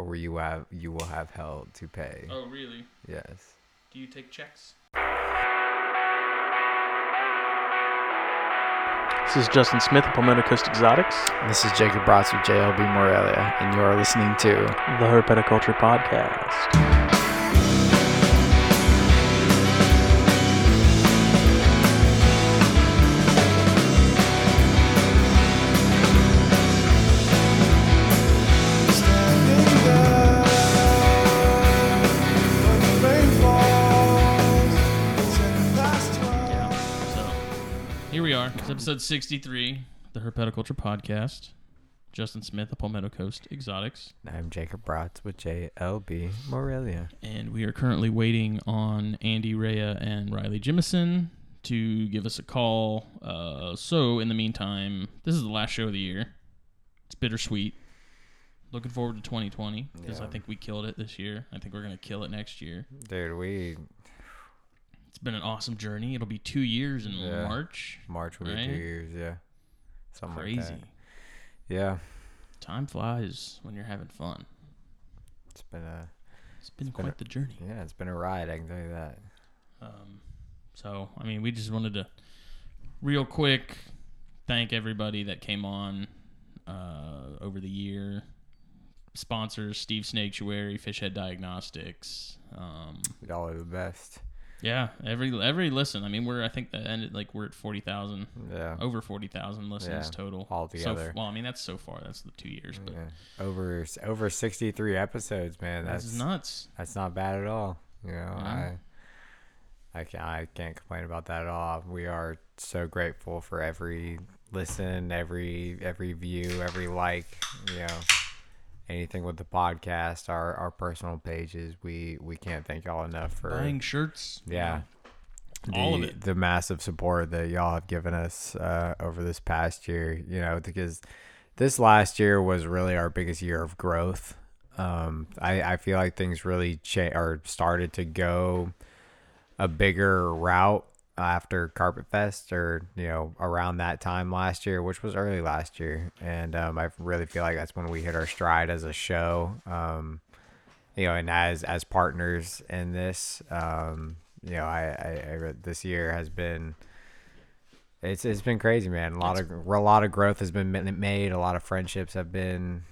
or where you have you will have hell to pay. Oh, really? Yes. Do you take checks? This is Justin Smith of Palmetto Coast Exotics, This is Jacob Bratz with JLB Morelia, and you are listening to the Herpetoculture Podcast. Episode 63, the Herpetoculture Podcast. Justin Smith of Palmetto Coast Exotics. I'm Jacob Bratz with JLB Morelia. And we are currently waiting on Andy Rea and Riley Jimison to give us a call. Uh, so, in the meantime, this is the last show of the year. It's bittersweet. Looking forward to 2020 because I think we killed it this year. I think we're going to kill it next year. Dude, we It's been an awesome journey. It'll be two years in Yeah. March. March will be two years, yeah. Something like Crazy. that. Yeah. Time flies when you're having fun. It's been a It's been been quite a- the journey. yeah, it's been a ride, I can tell you that. Um, so, I mean, we just wanted to, real quick, thank everybody that came on uh, over the year. Sponsors: Steve Snaketuary, Fishhead Diagnostics. Um, Y'all are the best. Yeah, every every listen. I mean, we're I think the ended like we're at forty thousand, Yeah. over forty thousand listens Yeah, total altogether. So, well, I mean, that's so far. That's the two years, but yeah. Over over 63 episodes, man. that's, That's nuts. that's not bad at all. You know, Yeah. I I can I can't complain about that at all. We are so grateful for every listen, every every view, every like, you know, anything with the podcast, our our personal pages. We we can't thank y'all enough for Buying shirts. yeah. The, All of it. The massive support that y'all have given us uh, over this past year, you know, because this last year was really our biggest year of growth. Um, I, I feel like things really cha- or started to go a bigger route after Carpet Fest or, you know, around that time last year, which was early last year. And um, I really feel like that's when we hit our stride as a show. Um, you know, and as as partners in this, um, you know, I, I, I this year has been it's it's been crazy, man. A lot of a lot of growth has been made. A lot of friendships have been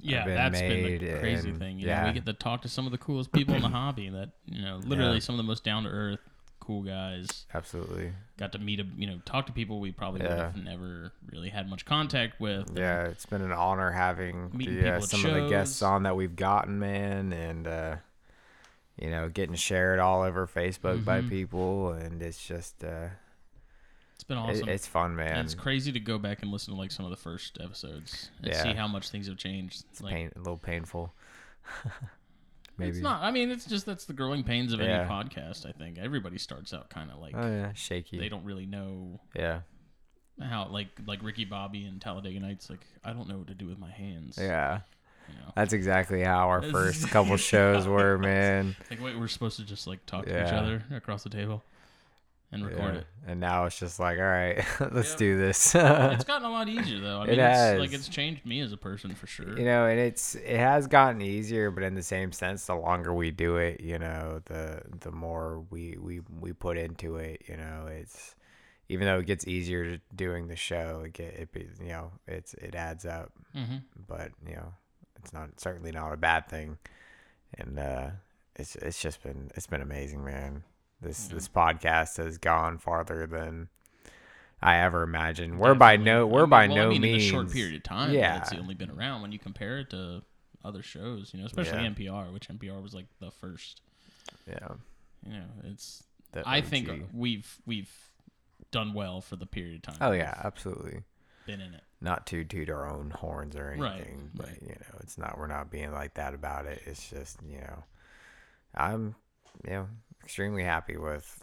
Yeah, been that's been made the crazy and- thing. You know, yeah. we get to talk to some of the coolest people in the hobby. That you know, literally Yeah. some of the most down to earth, cool guys. absolutely. Got to meet a you know talk to people we probably would have never really had much contact with. Yeah, it's been an honor having Meeting the, uh, some of the guests on that we've gotten, man, and uh, you know, getting shared all over Facebook by Mhm. people, and it's just uh, It's been it- awesome. it's fun, and man. it's crazy to go back and listen to like some of the first episodes and Yeah. see how much things have changed. It's like, pain, a little painful. Maybe. It's not. I mean, it's just that's the growing pains of Yeah. any podcast. I think everybody starts out kind of like Oh yeah, shaky. they don't really know Yeah, how like like Ricky Bobby and Talladega Nights. Like I don't know what to do with my hands. yeah. You know? That's exactly how our first couple shows were, man. Like wait, we're supposed to just like talk to each other across the table and record Yeah. it. And now it's just like, all right, let's do this. It's gotten a lot easier though. I It mean, it's, like it's changed me as a person for sure. you know, and it's it has gotten easier, but in the same sense, the longer we do it, you know, the the more we we we put into it. You know, it's even though it gets easier doing the show, it get it be- you know it's it adds up, hmm but you know, it's not certainly not a bad thing, and uh, it's it's just been it's been amazing, man. This Yeah. this podcast has gone farther than I ever imagined. We're by no we're mean- by well, no I mean, means in a short period of time. Yeah. It's only been around when you compare it to other shows. You know, especially Yeah. NPR, which NPR was like the first. Yeah, You know, it's. I think uh, OG. we've we've done well for the period of time. Oh yeah, absolutely. been in it. Not to toot our own horns or Right, anything, but right. you know, it's not. We're not being like that about it. It's just you know, I'm you know extremely happy with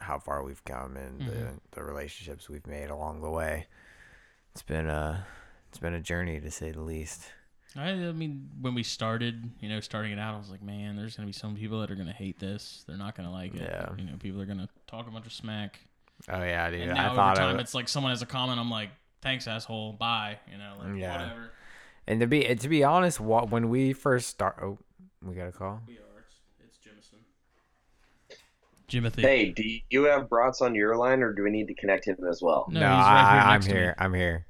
how far we've come and Mhm. the the relationships we've made along the way. It's been a it's been a journey to say the least. I, I mean, when we started, you know, starting it out, I was like, man, there's gonna be some people that are gonna hate this. They're not gonna like it. Yeah. You know, people are gonna talk a bunch of smack. Oh yeah, dude. and I now over thought time, it's like someone has a comment, I'm like, thanks, asshole. Bye. You know, like Yeah. whatever. And to be to be honest, what when we first start, oh, we got a call. We are. It's, it's Jimison. Jimothy. Hey, do you have Brats on your line, or do we need to connect him as well? No, No, he's right here I, I'm next me. here. I'm here.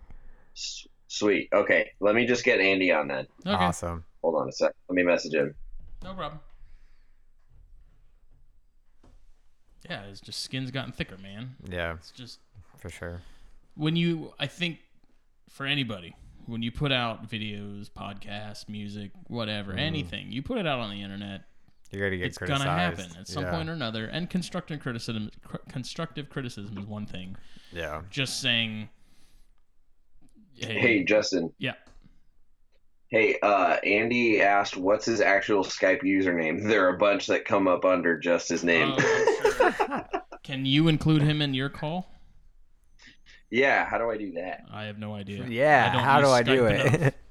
S- Sweet. Okay, let me just get Andy on then. Okay. Awesome. Hold on a sec. Let me message him. No problem. Yeah, it's just skin's gotten thicker, man. Yeah, It's just for sure. when you I think for anybody, when you put out videos, podcasts, music, whatever, mm-hmm. anything, you put it out on the internet, You're gonna get it's criticized. gonna happen at some yeah. point or another. And constructive criticism, cr- constructive criticism is one thing. Yeah. Just saying, hey, Hey, Justin. yeah, Hey, uh, Andy asked what's his actual Skype username. There are a bunch that come up under just his name. Oh, sure. Can you include him in your call? yeah, how do I do that? I have no idea. Yeah. How do I do it?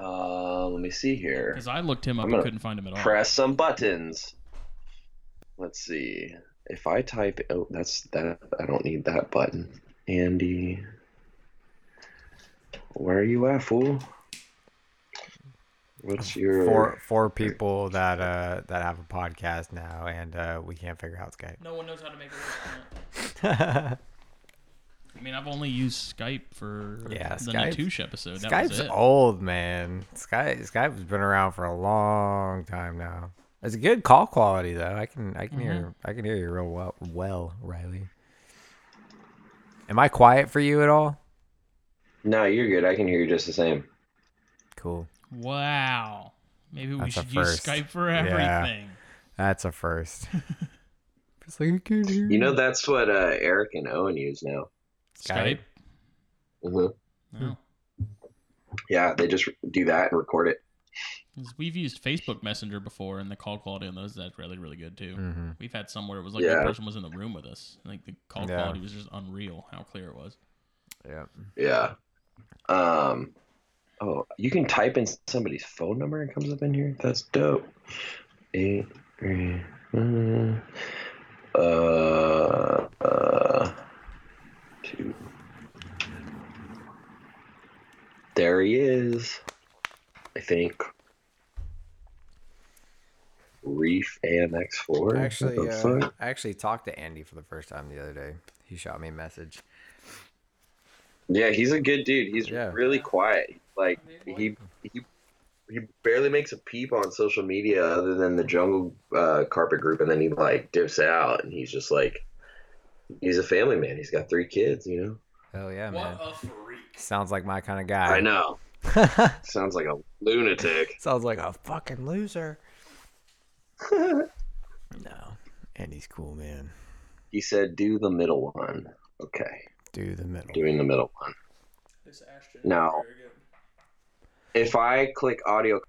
Uh, let me see here. Because I looked him up I'm and couldn't find him at all. Press some buttons. Let's see. If I type, oh, that's that. I don't need that button. Andy, where are you at, fool? What's your? four four people that uh that have a podcast now, and uh we can't figure out Skype. No one knows how to make it work. I mean, I've only used Skype for Yeah, the Skype- Natush episode. That was Skype's it. old, man. Skype Skype's been around for a long time now. It's a good call quality though. I can I can Mm-hmm. hear I can hear you real well, well, Riley. Am I quiet for you at all? No, you're good. I can hear you just the same. Cool. Wow. Maybe we That's a should use. Skype for Yeah. everything. That's a first. it's like I can't hear You know that's what uh, Eric and Owen use now. Skype? hmm No. Yeah, they just do that and record it. We've used Facebook Messenger before, and the call quality on those that's really, really good too. hmm We've had some where it was like Yeah. the person was in the room with us. Like the call Yeah. quality was just unreal. How clear it was. Yeah. Yeah. Um. Oh, you can type in somebody's phone number and it comes up in here. That's dope. Eight, three, uh, uh, There he is. I think. Reef AMX4. Actually, uh. I actually talked to Andy for the first time the other day. He shot me a message. Yeah, he's a good dude. He's Yeah. really quiet. Like he he he barely makes a peep on social media other than the jungle uh, carpet group, and then he like dips out, and he's just like he's a family man. He's got three kids, you know. Hell yeah, man. What a freak. Sounds like my kind of guy. I know. Sounds like a lunatic. Sounds like a fucking loser. no, And he's cool, man. He said, "Do the middle one." Okay, Do the middle. doing the middle one. This Ashton. No. If I click audio,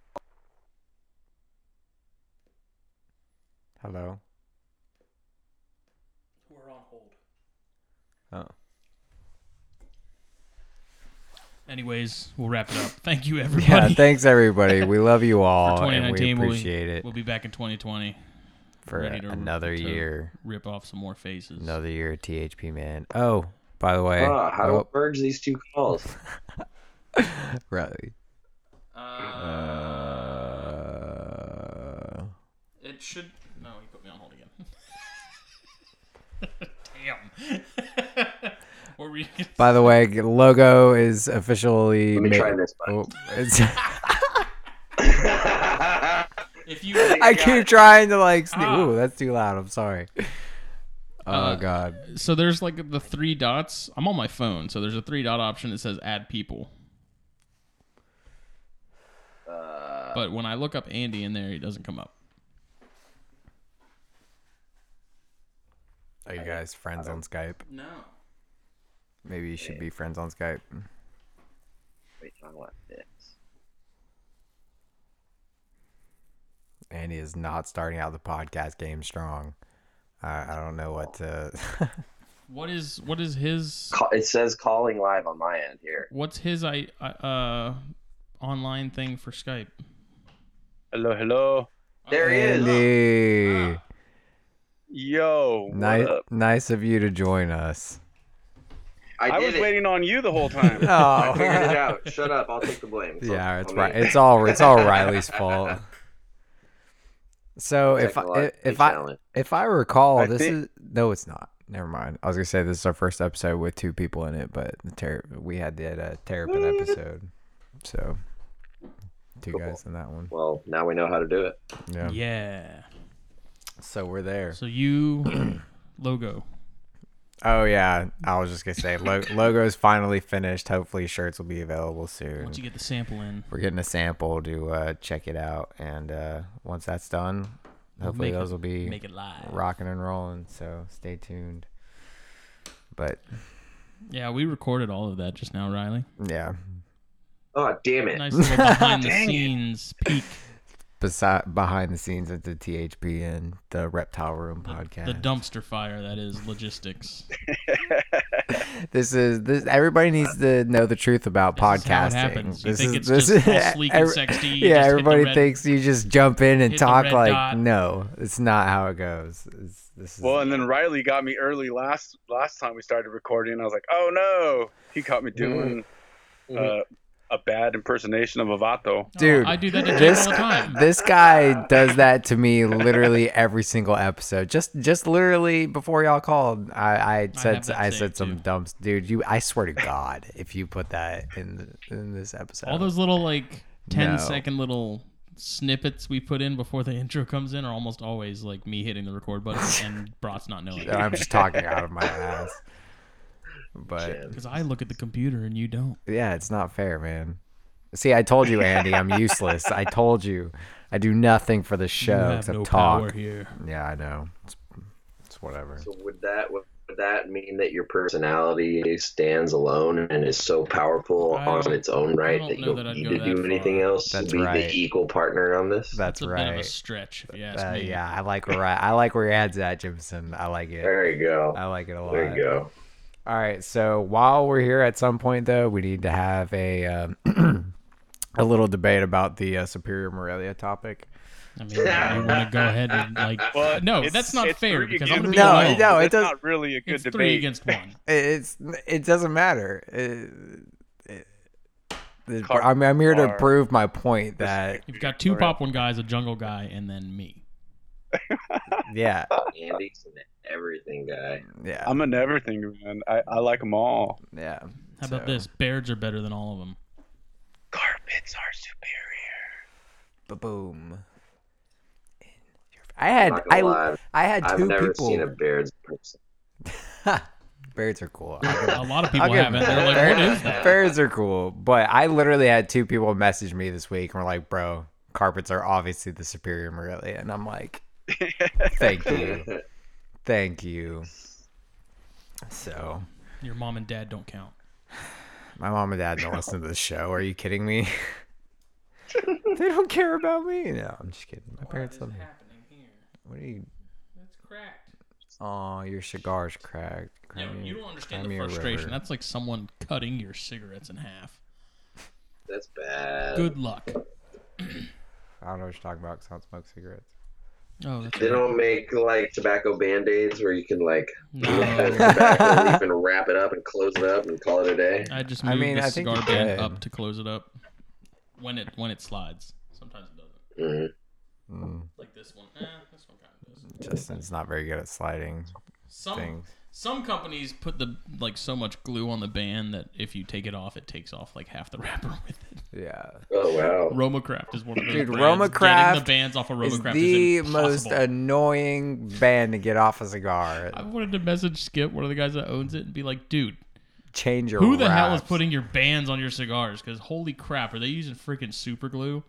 Hello. We're on hold. Oh. Anyways, we'll wrap it up. Thank you, everybody. Yeah. everybody. Thanks everybody. We love you all, For and we 2019, we'll- appreciate it We'll be back in 2020. for ready to- another to year. Rip off some more faces. Another year, of THP man. Oh, by the way, Ah, how do I oh, merge these two calls? Riley. Uh, Uh, it should. No, he put me on hold again. Damn. What were you gonna by the way, logo is officially. Let me ma- try this. Oh, it's. If you I keep trying to like. Sne- Ah. Ooh, that's too loud. I'm sorry. Oh Uh, God. so there's like the three dots. I'm on my phone, so there's a three dot option that says add people. Uh, But when I look up Andy in there, he doesn't come up. Are you guys friends on Skype? No. Maybe you should be friends on Skype. wait, I want this. Andy is not starting out the podcast game strong. I, I don't know what to. What is what is his Call, it says calling live on my end here. what's his I uh online thing for Skype? Hello, hello. There he is. I, I was it. waiting on you the whole time. I Oh, figured it out. Shut up. I'll take the blame. It's all yeah, it's right. It's all it's all Riley's fault. So if I, Technologically if I if I recall, I this think- is no, it's not. Never mind. I was gonna say this is our first episode with two people in it, but the ter- we had that uh, Terrapin episode, so two Cool. guys in that one. Well, now we know how to do it. Yeah. Yeah. So we're there. So you logo. Oh yeah, I was just gonna say lo- logo's finally finished. Hopefully shirts will be available soon. Once you get the sample in, We're getting a sample to uh, check it out, and uh, once that's done, hopefully make it- those will be make it live. rocking and rolling. So stay tuned. But Yeah, we recorded all of that just now, Riley. yeah, Oh, damn it. Nice little behind the scenes peek. Beside behind the scenes at the THP and the Reptile Room The, podcast. the dumpster fire that is logistics. this is this. Everybody needs to know the truth about This is how it podcasting. happens. You This think is it's this just all is- sleek and every- sexy, Yeah, just hit everybody red- thinks you just jump in and talk like dot. no, it's not how it goes. It's, this is Well, and then Riley got me early last last time we started recording. I was like, oh no, he caught me doing uh, a bad impersonation of a vato. Oh, dude. Oh, I do that to this all the time. this guy does that to me literally every single episode. Just just literally before y'all called, I, I said have that I, said some too. dumps, dude. You, I swear to God, if you put that in the, in this episode, All those little like 10 No. second little snippets we put in before the intro comes in are almost always like me hitting the record button and Brat's not knowing. I'm just talking out of my ass. But Because I look at the computer and you don't. yeah, it's not fair, man. See, I told you, Andy, I'm useless. I told you, I do nothing for the show have except no talk. power here. Yeah, I know. It's, it's whatever. So would that would that mean that your personality stands alone and is so powerful I on its own right that you don't that need to that do anything else That's to be right. the equal partner on this? That's It's a right. bit of a stretch, if you ask Uh, me. yeah, I like where I, I like where your head's at, Jimison. I like it. there you go. I like it a lot. There you go. All right, so while we're here, at some point though, we need to have a um, a little debate about the uh, Superior Morelia topic. I mean, you want to go ahead and like. Well, no, that's not fair because I'm gonna be No, alone. no, it it's does- not really a good It's debate. three against one. It's it doesn't matter. It, it, it- Car- I'm I'm here to prove my point that You've got two pop one guys, a jungle guy, and then me. Yeah Andy's an everything guy. yeah I'm an everything man. I, I like them all. yeah. How about this? Beards are better than all of them. Carpets are superior. Ba-boom. I had Not I lie, I had I've never people. seen a Baird's person. Birds are cool. A lot of people haven't. them They're like, that. what is that? Birds are cool, but I literally had two people message me this week and were like, "Bro, carpets are obviously the superior Morelia," and I'm like, "Thank you, thank you." So, Your mom and dad don't count. my mom and dad don't listen to the show. Are you kidding me? they don't care about me. No, I'm just kidding. My parents love me. What are you? That's cracked. Oh, your cigar's cracked. Yeah, you don't understand the frustration. river. That's like someone cutting your cigarettes in half. That's bad. Good luck. I don't know what you're talking about because I don't smoke cigarettes. Oh, that's They right. don't make like tobacco band-aids where you can like No. tobacco leaf and wrap it up and close it up and call it a day. I just I mean, the I cigar you band could. up to close it up when it when it slides. Sometimes it doesn't. hmm Mm, Like this one. Eh, this one kind of does. Justin's not very good at sliding Some things. Some companies put the like so much glue on the band that if you take it off, it takes off like half the wrapper with it. Yeah. Oh wow. Romacraft is one of those Dude, brands. Romacraft Getting the bands off of It's Romacraft the is most annoying band to get off a cigar. I wanted to message Skip, one of the guys that owns it, and be like, dude, Change your who the hell is putting your bands on your cigars? Because holy crap, are they using freaking super glue?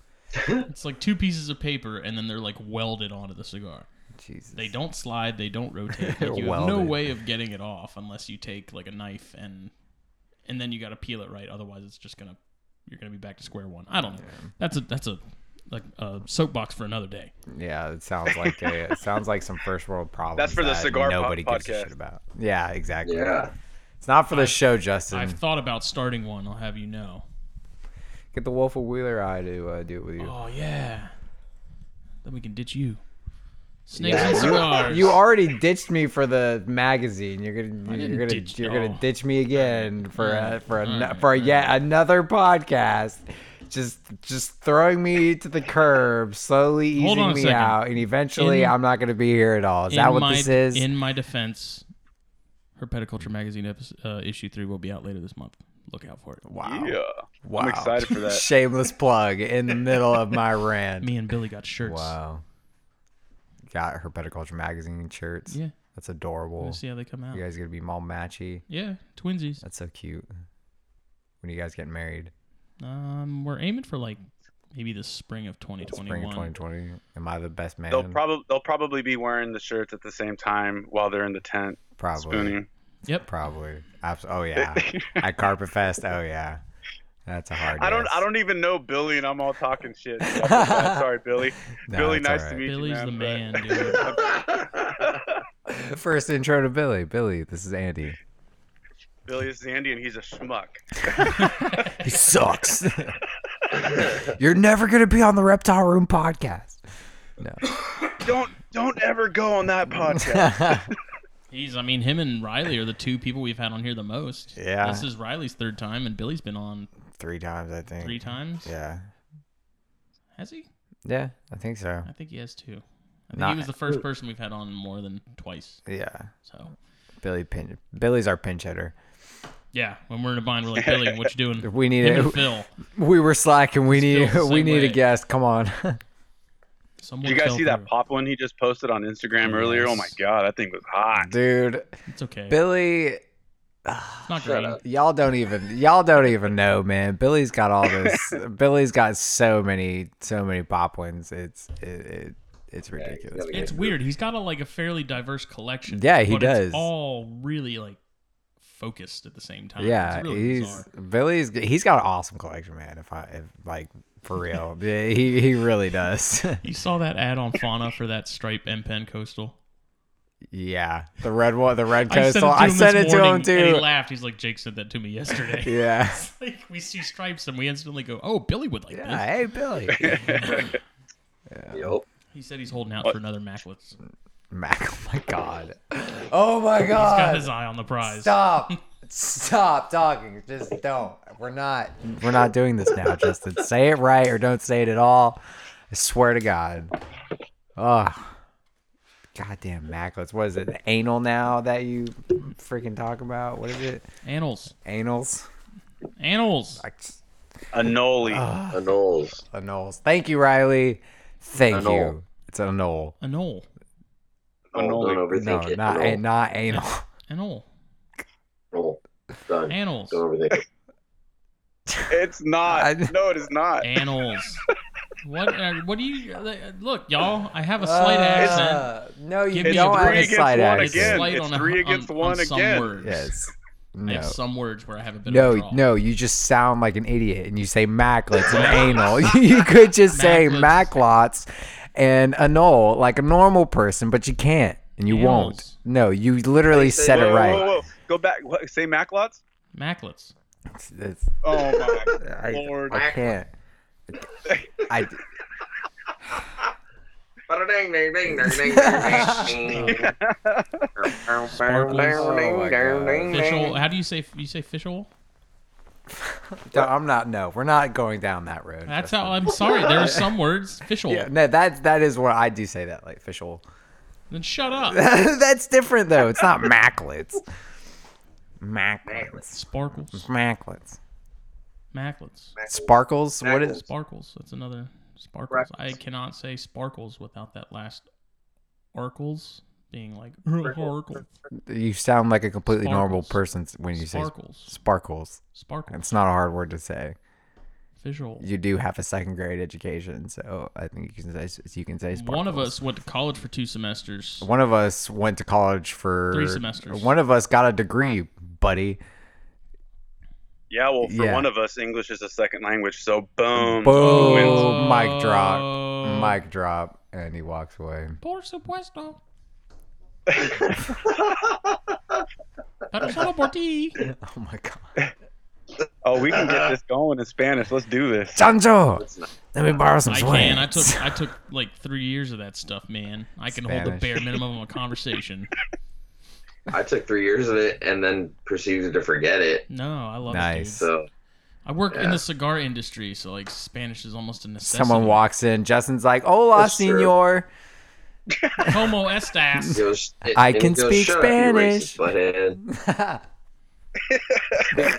it's like two pieces of paper, and then they're like welded onto the cigar. Jesus. They don't slide, they don't rotate. Like, you have no way of getting it off unless you take like a knife and and then you got to peel it right. Otherwise, it's just gonna you're gonna be back to square one. I don't know. That's a that's a like a soapbox for another day. Yeah, it sounds like a, it sounds like some first world problems. That's for the that Cigar Pop nobody gives a shit about. Yeah, exactly. Yeah. It's not for the show, Justin. I've thought about starting one. I'll have you know. Get the Wolf of Wheeler Eye to uh, do it with you. Oh yeah. Then we can ditch you. Snakes Yeah, and you- cigars. You already ditched me for the magazine. You're gonna you're gonna ditch- you're gonna ditch me again for a, for a, alright, for yet another podcast. Just just throwing me to the curb, slowly Hold easing me second. out, and eventually In- I'm not gonna be here at all. Is that what my, this is? In my defense, Herpetoculture magazine episode, uh, issue three will be out later this month. Look out for it. wow. Yeah. wow. I'm excited for that. Shameless plug in the middle of my rant. Me and Billy got shirts. Wow. Got Herpetoculture magazine shirts. Yeah. That's adorable. We'll see how they come out. You guys gonna be all matchy. Yeah, twinsies. That's so cute. When are you guys getting married? Um, we're aiming for like maybe the spring of 2021. Spring of 2020. Am I the best man? They'll probably they'll probably be wearing the shirts at the same time while they're in the tent probably. spooning. Yep. Probably. Abs- oh yeah. At Carpet Fest. Oh yeah. That's a hard. I don't yes. I don't even know Billy and I'm all talking shit. I feel. Sorry, Billy. No, Billy, nice alright. to meet Billy's you, Billy's the man. man, dude. First intro to Billy. Billy, this is Andy. Billy is Andy and he's a schmuck. He sucks. You're never gonna be on the Reptile Room podcast. No. don't don't ever go on that podcast. He's, I mean, him and Riley are the two people we've had on here the most. Yeah. This is Riley's third time, and Billy's been on Three times, I think. three times. Yeah. Has he? Yeah, I think so. I think he has two. I think Not- he was the first person we've had on more than twice. Yeah. So Billy pin. Billy's our pinch hitter. yeah, when we're in a bind, we're like Billy, what you doing? We need Him it. and Phil. We were slacking. We need. We same need a guest. Come on. Someone Did you guys fell see that pop one he just posted on Instagram earlier? Oh my Yes. god, that thing was hot. Dude, It's okay. Billy, it's not Shut great. y'all don't even y'all don't even know, man. Billy's got all this. Billy's got so many so many pop wins. It's it, it it's ridiculous. gotta It's weird. He's got a like a fairly diverse collection. Yeah, he but does. It's all really like focused at the same time. Yeah, really he's bizarre. Billy's. He's got an awesome collection, man. If I if like for real, yeah, he he really does. You saw that ad on Fauna for that stripe M Pen coastal. Yeah, the red one, the red I sent it coastal. to I him sent it to him morning, And he laughed. He's like, Jake said that to me yesterday. Yeah. like we see stripes and we instantly go, "Oh, Billy would like Yeah. this." Hey, Billy. Yup. He said he's holding out for another Macklets. Mac. Oh my god. Oh my god. He's got god. his eye on the prize. Stop. Stop talking. Just don't. We're not. We're not doing this now, Justin. Say it right or don't say it at all. I swear to God. Oh. Goddamn Macklets. What is it? The Anal now that you freaking talk about? What is it? Annals. Anals? Annals. Like, A Noli. A Anoles. Thank you, Riley. Thank Anole. you. It's an anole. A knoll. Anole. don't overthink No, it. not Anole. a, not anal. A knoll. Anole. Done. Annals. Don't overthink it. It's not. I- no, it is not. Annals. What? Uh, what do you uh, look, y'all? I have a slight accent. Uh, no, you Give me don't a have three a against slight one accent. again. Slight It's on three on- against on one some again. words. Yes. I have some words where I have a bit No, of no, you just sound like an idiot and you say macklets and anal. you could just say Macklets. macklots and anal like a normal person, but you can't and you won't. No, you literally Say- said it Whoa, right. Whoa, whoa, Go back. What, say Maclots? Macklets. It's- it's- Oh my I, lord. I can't. I, Ba-da-ding, ding, ding, ding, ding, ding, ding. Official. How do you say? You say official? I'm not. No, we're not going down that road. That's Justin. how. I'm sorry. There are some words. Official. Yeah, no, that that is what I do say that like official. Then shut up. That's different though. It's not macklets. Macklets. Sparkles. Macklets. Macklets. Sparkles. What is? Sparkles. That's another. Sparkles. Freckles. I cannot say sparkles without that last arcles being like sparkles. You sound like a completely normal person when you say Sparkles. sparkles. Sparkles. It's not a hard word to say. Visual. You do have a second grade education, so I think you can say you can say sparkles. One of us went to college for two semesters. One of us went to college for Three semesters. One of us got a degree, buddy. Yeah, well, for Yeah. one of us, English is a second language, so boom. Boom. wins. mic drop. Oh. Mic drop, and he walks away. Por supuesto. Pero solo por ti. Oh my god. Oh, we can get this going in Spanish. Let's do this. Chancho, let me borrow some I swings. can. I took I took like three years of that stuff, man. I can hold the bare minimum of a conversation. I took three years of it and then proceeded to forget it. No, I love it, Nice. So I work in the cigar industry, so like Spanish is almost a necessity. Someone walks in. Justin's like, "Hola, That's senor." Como estas? he goes, I can goes, speak "Shut up, Spanish."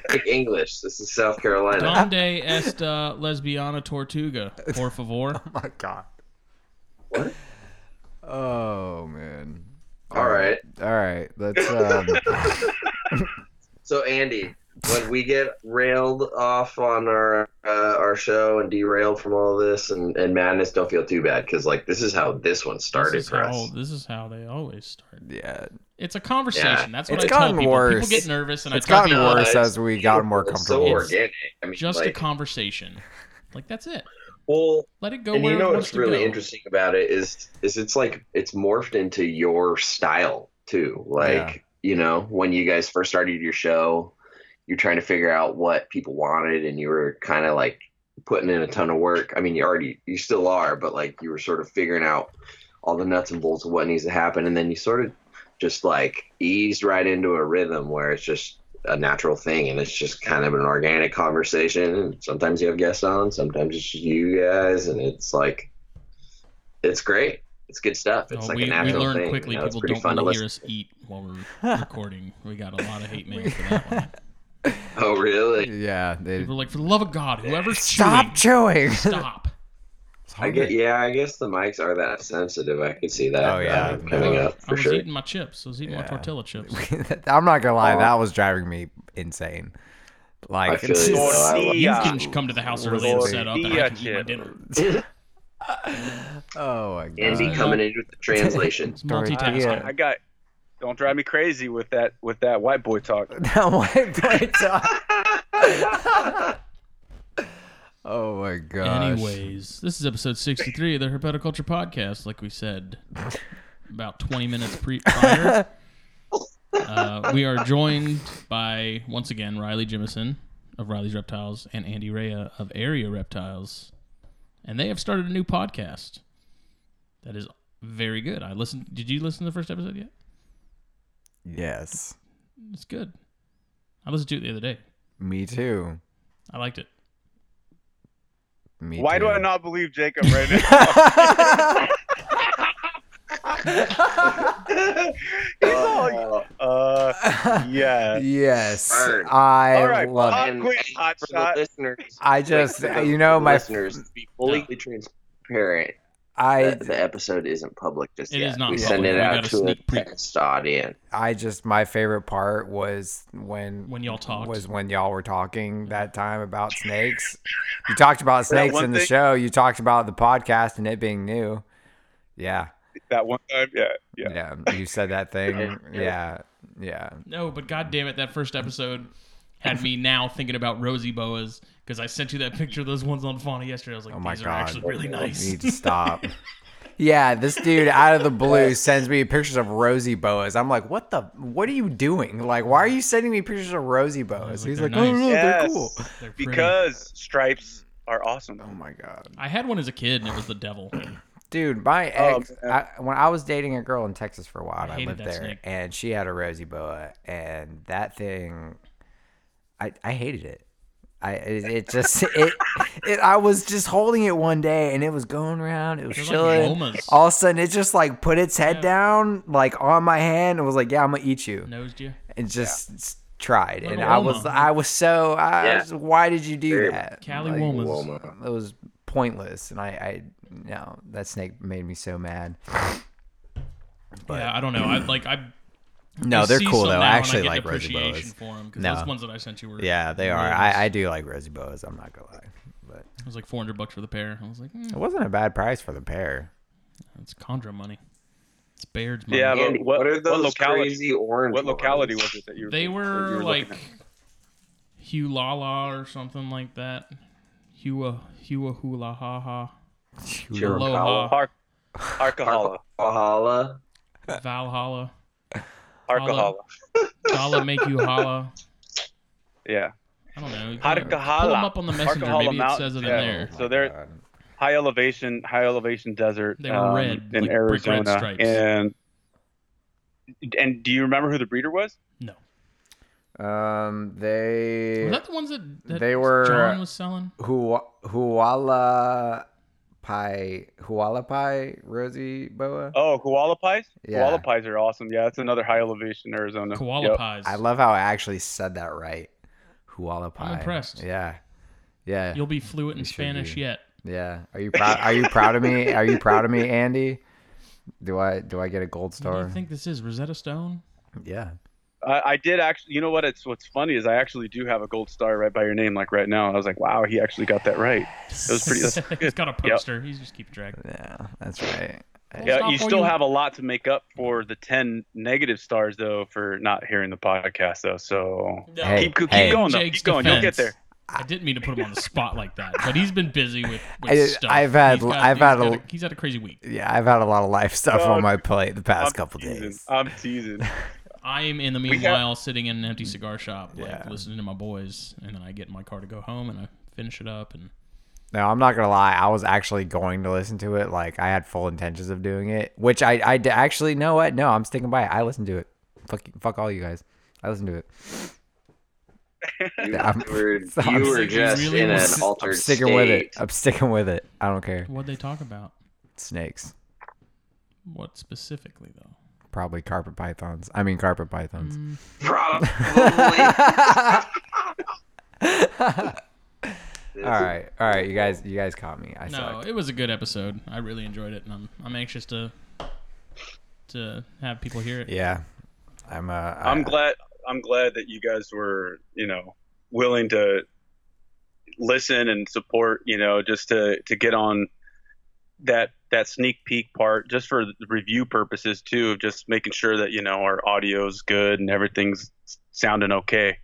Speak English. This is South Carolina. Donde esta lesbiana tortuga? Por favor. oh my god. What? Oh man. All right. All right. Let's. Um, So Andy, when we get railed off on our uh, our show and derailed from all this and, and madness, don't feel too bad because like this is how this one started this is for how us. this is how they always start. yeah. It's a conversation. Yeah. That's what It's I tell gotten people. worse. People get nervous, and It's I tell gotten people worse as we got more It's so organic. I mean, just like, a conversation. Like that's it. Well, Let it go and you know what's really go. interesting about it is is it's like it's morphed into your style too. Like Yeah. you know when you guys first started your show, you're trying to figure out what people wanted, and you were kind of like putting in a ton of work. I mean, you already you still are, but like you were sort of figuring out all the nuts and bolts of what needs to happen, and then you sort of just like eased right into a rhythm where it's just a natural thing and it's just kind of an organic conversation and sometimes you have guests on sometimes it's just you guys and it's like it's great it's good stuff it's No, like we, a we natural learned thing quickly you know, people don't fun to want to hear listen us eat while we're recording. We got a lot of hate mail for that one. oh really Yeah. They, People are like, for the love of God, whoever's stop chewing. chewing, stop. I get yeah i guess the mics are that sensitive i could see that Oh, yeah. uh, coming No. up I was sure eating my chips. I was eating my tortilla chips. I'm not gonna lie. Oh. That was driving me insane. Like I feel you. just- I You Yeah. can come to the house early and set up, and I can eat my dinner. oh my god. andy coming in with the translation It's Tortilla. multitasking. Yeah. I got. Don't drive me crazy with that with that white boy talk. That white boy talk. Oh my god. Anyways, this is episode 63 of the Herpetoculture Podcast, like we said about 20 minutes pre- prior. uh, we are joined by, once again, Riley Jimison of Riley's Reptiles and Andy Rea of Area Reptiles. And they have started a new podcast that is very good. I listened. Did you listen to the first episode yet? Yes. It's good. I listened to it the other day. Me too. I liked it. Me Why too. do I not believe Jacob right now? He's all, uh, yeah. yes. Burn. I All right, love Bob. it. and, quick hot shot. listeners I just, you know, my listeners to be fully transparent I the, the episode isn't public just It yet. is not we public. send it We out to a sneak peek. test audience. I just my favorite part was when When y'all talked. was when y'all were talking that time about snakes. You talked about snakes in the thing- show. You talked about the podcast and it being new. Yeah, That one time, yeah, yeah. yeah. You said that thing. Yeah, yeah. No, but god damn it, that first episode had me now thinking about rosy boas because I sent you that picture of those ones on fauna yesterday. I was like, Oh my these God. are actually really You nice. need to stop. Yeah, this dude out of the blue sends me pictures of rosy boas. I'm like, what the? What are you doing? Like, why are you sending me pictures of rosy boas? like, He's they're like, oh no, Yes, they're cool. They're because stripes are awesome. Oh my god. I had one as a kid and it was the devil. Dude, my Oh, ex, man. I, when I was dating a girl in Texas for a while, I I, lived there, snake. and she had a rosy boa, and that thing, I I hated it. I it, it just it, it I was just holding it one day, and it was going around, it was They're like chilling. All of a sudden, it just like put its head Yeah. down, like on my hand, and was like, "Yeah, I'm gonna eat you," Nosed you. and just s- tried, and Little I was I was so I Yeah. was, why did you do Very that? Cali Like, womas. Woma. it was pointless and i i no that snake made me so mad But- yeah, I don't know. I like I. no I they're cool though i actually get like rosy appreciation boas for them because No. those ones that I sent you were. yeah they are I. I do like rosy boas i'm not gonna lie but It was like 400 bucks for the pair. I was like, mm, it wasn't a bad price for the pair it's Condra money. It's Baird's money. Yeah, but Andy, what- what, are what those locality- crazy orange? What locality ones? was it that you were? They that you were like at? Hulala or something like that. Hua Hua Hula Ha Ha. Sure. Aloha. Har- Valhalla. Valhalla. Harkahala. Dala make you holla. Yeah. I don't know. you kinda Pull them up on the messenger. Harakahala Maybe it says it in there. So they're high elevation, high elevation desert. They were um, red, in like brick red Arizona. And and do you remember who the breeder was? No. Um, they Were that the ones that, that they were- John was selling? Hu Huala Pai Huala Pai Rosy Boa. Oh, koala pies. Yeah. Koala pies are awesome. Yeah, that's another high elevation Arizona. Koala Yep. pies. I love how I actually said that right. Hualapai. I'm impressed. Yeah, yeah, You'll be fluent in You should Spanish be. yet. yeah. Are you proud? Are you proud of me? Are you proud of me, Andy? Do I do I get a gold What do star? you think this is? Rosetta Stone? Yeah. I, I did actually. You know what? It's what's funny is I actually do have a gold star right by your name, like right now. I was like, wow, he actually got that right. It was pretty. That's He's good. got a poster. He's just keeping track. Yeah, that's right. Yeah, Stop you still you. have a lot to make up for the ten negative stars though for not hearing the podcast though. So Hey, keep keep hey. going though. Jake's Keep going. You'll get there. I didn't mean to put him on the spot like that, but he's been busy with, with I- stuff. I've had- He's got- I've he's had got a- He's had a crazy week. Yeah, I've had a lot of life stuff Oh, on my plate the past I'm couple teasing. days. I'm teasing. I am in the got- meanwhile sitting in an empty mm. cigar shop, like Yeah. listening to my boys, and then I get in my car to go home and I finish it up. And No, I'm not gonna lie. I was actually going to listen to it. Like I had full intentions of doing it, which I I d- actually know what. No, I'm sticking by it. I listened to it. Fuck you- fuck all you guys. I listened to it. You I'm- were, so I'm you were sticking- just really in an was- I'm altered I'm sticking state. with it. I'm sticking with it. I don't care. what'd they talk about? Snakes, What specifically though? Probably carpet pythons. I mean carpet pythons. Mm, Probably. All right, all right. You guys, you guys caught me. I no, suck. it was a good episode. I really enjoyed it, and I'm I'm anxious to to have people hear it. Yeah, I'm. Uh, I- I'm glad. I'm glad that you guys were, you know, willing to listen and support. You know, just to to get on that that sneak peek part, just for review purposes too, of just making sure that you know our audio's good and everything's sounding okay.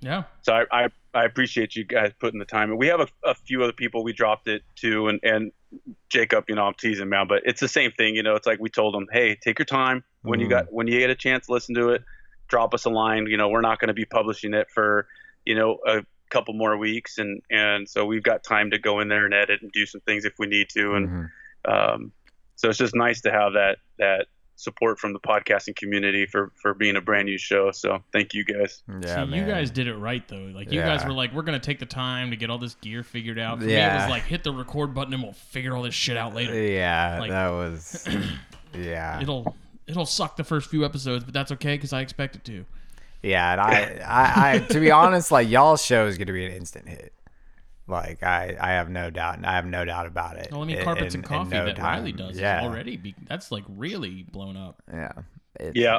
Yeah. So I, I, I appreciate you guys putting the time in. We have a, a few other people we dropped it to, and, and Jacob, you know, I'm teasing man, but it's the same thing. You know, it's like we told them hey, take your time when you Mhm. got when you get a chance, listen to it, drop us a line. You know, we're not going to be publishing it for you know a couple more weeks, and and so we've got time to go in there and edit and do some things if we need to, and Mhm. Um, so it's just nice to have that that support from the podcasting community for for being a brand new show. So thank you guys. Yeah, See, you guys did it right though. Like you guys were like, we're gonna take the time to get all this gear figured out. For me, it was like hit the record button and we'll figure all this shit out later. Yeah, Like- that was. Yeah. It'll it'll suck the first few episodes, but that's okay because I expect it to. Yeah, and I, I, I, to be honest, like y'all's show is gonna be an instant hit. Like I, I have no doubt, and I have no doubt about it. Well, I mean, carpets in- and coffee no that time. Riley does yeah, is already be, that's like really blown up. Yeah. It's- Yeah.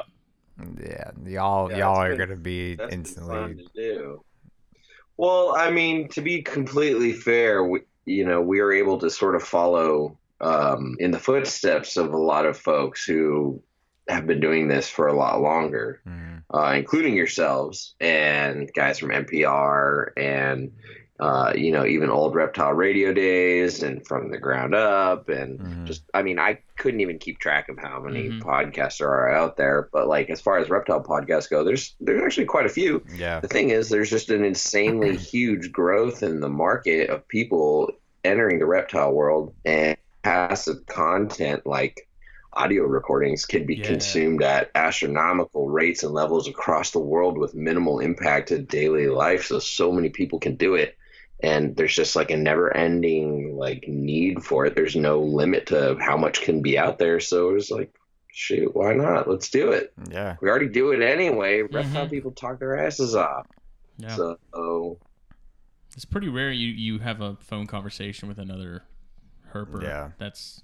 Yeah. Y'all, Yeah, y'all are been- gonna be That's been instantly. fun to do. Well, I mean, to be completely fair, we, you know, we are able to sort of follow um, in the footsteps of a lot of folks who have been doing this for a lot longer, Mhm. uh, including yourselves and guys from NPR and uh, you know even old Reptile Radio days and from the ground up and Mhm. just I mean I couldn't even keep track of how many Mhm. podcasts there are out there, but like as far as reptile podcasts go, there's there's actually quite a few. Yeah. The thing is, there's just an insanely huge growth in the market of people entering the reptile world, and passive content like audio recordings can be Yeah. consumed at astronomical rates and levels across the world with minimal impact to daily life. So, so many people can do it. And there's just like a never ending like need for it. There's no limit to how much can be out there. So it's like, shoot, why not? Let's do it. Yeah. We already do it anyway. Reptile Mhm. people talk their asses off. Yeah. So It's pretty rare you you have a phone conversation with another herper Yeah. that's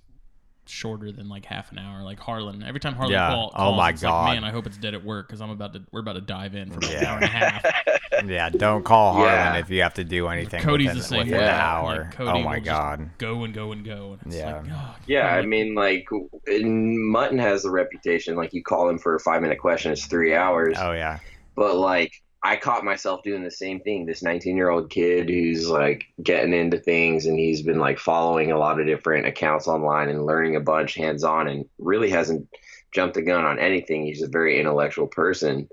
shorter than like half an hour. Like Harlan, every time Harlan Yeah. call, Oh calls, my it's God. Like, Man, I hope it's dead at work because I'm about to we're about to dive in for about an hour and a half. Yeah. Don't call Harlan Yeah. if you have to do anything. Cody's within, the same within way. an hour. Like, Cody oh my god. Go and go and go. And it's Yeah. like, oh, yeah, I'm I like, mean, like, and Mutton has the reputation. Like, you call him for a five minute question, it's three hours. Oh yeah. But like, I caught myself doing the same thing. This 19 year old kid who's like getting into things, and he's been like following a lot of different accounts online and learning a bunch hands on, and really hasn't jumped the gun on anything. He's a very intellectual person.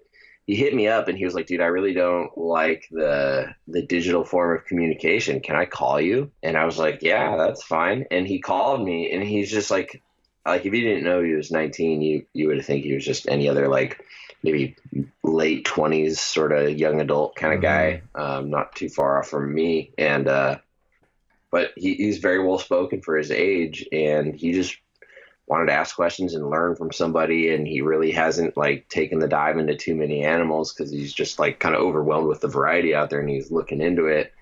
he hit me up and he was like, dude, I really don't like the the digital form of communication. Can I call you? And I was like, yeah, that's fine. And he called me and he's just like, like if you didn't know he was 19, you you would think he was just any other like maybe late 20s sort of young adult kind of guy, um, not too far off from me. And uh, but he, he's very well spoken for his age, and he just wanted to ask questions and learn from somebody and he really hasn't like taken the dive into too many animals because he's just like kind of overwhelmed with the variety out there and he's looking into it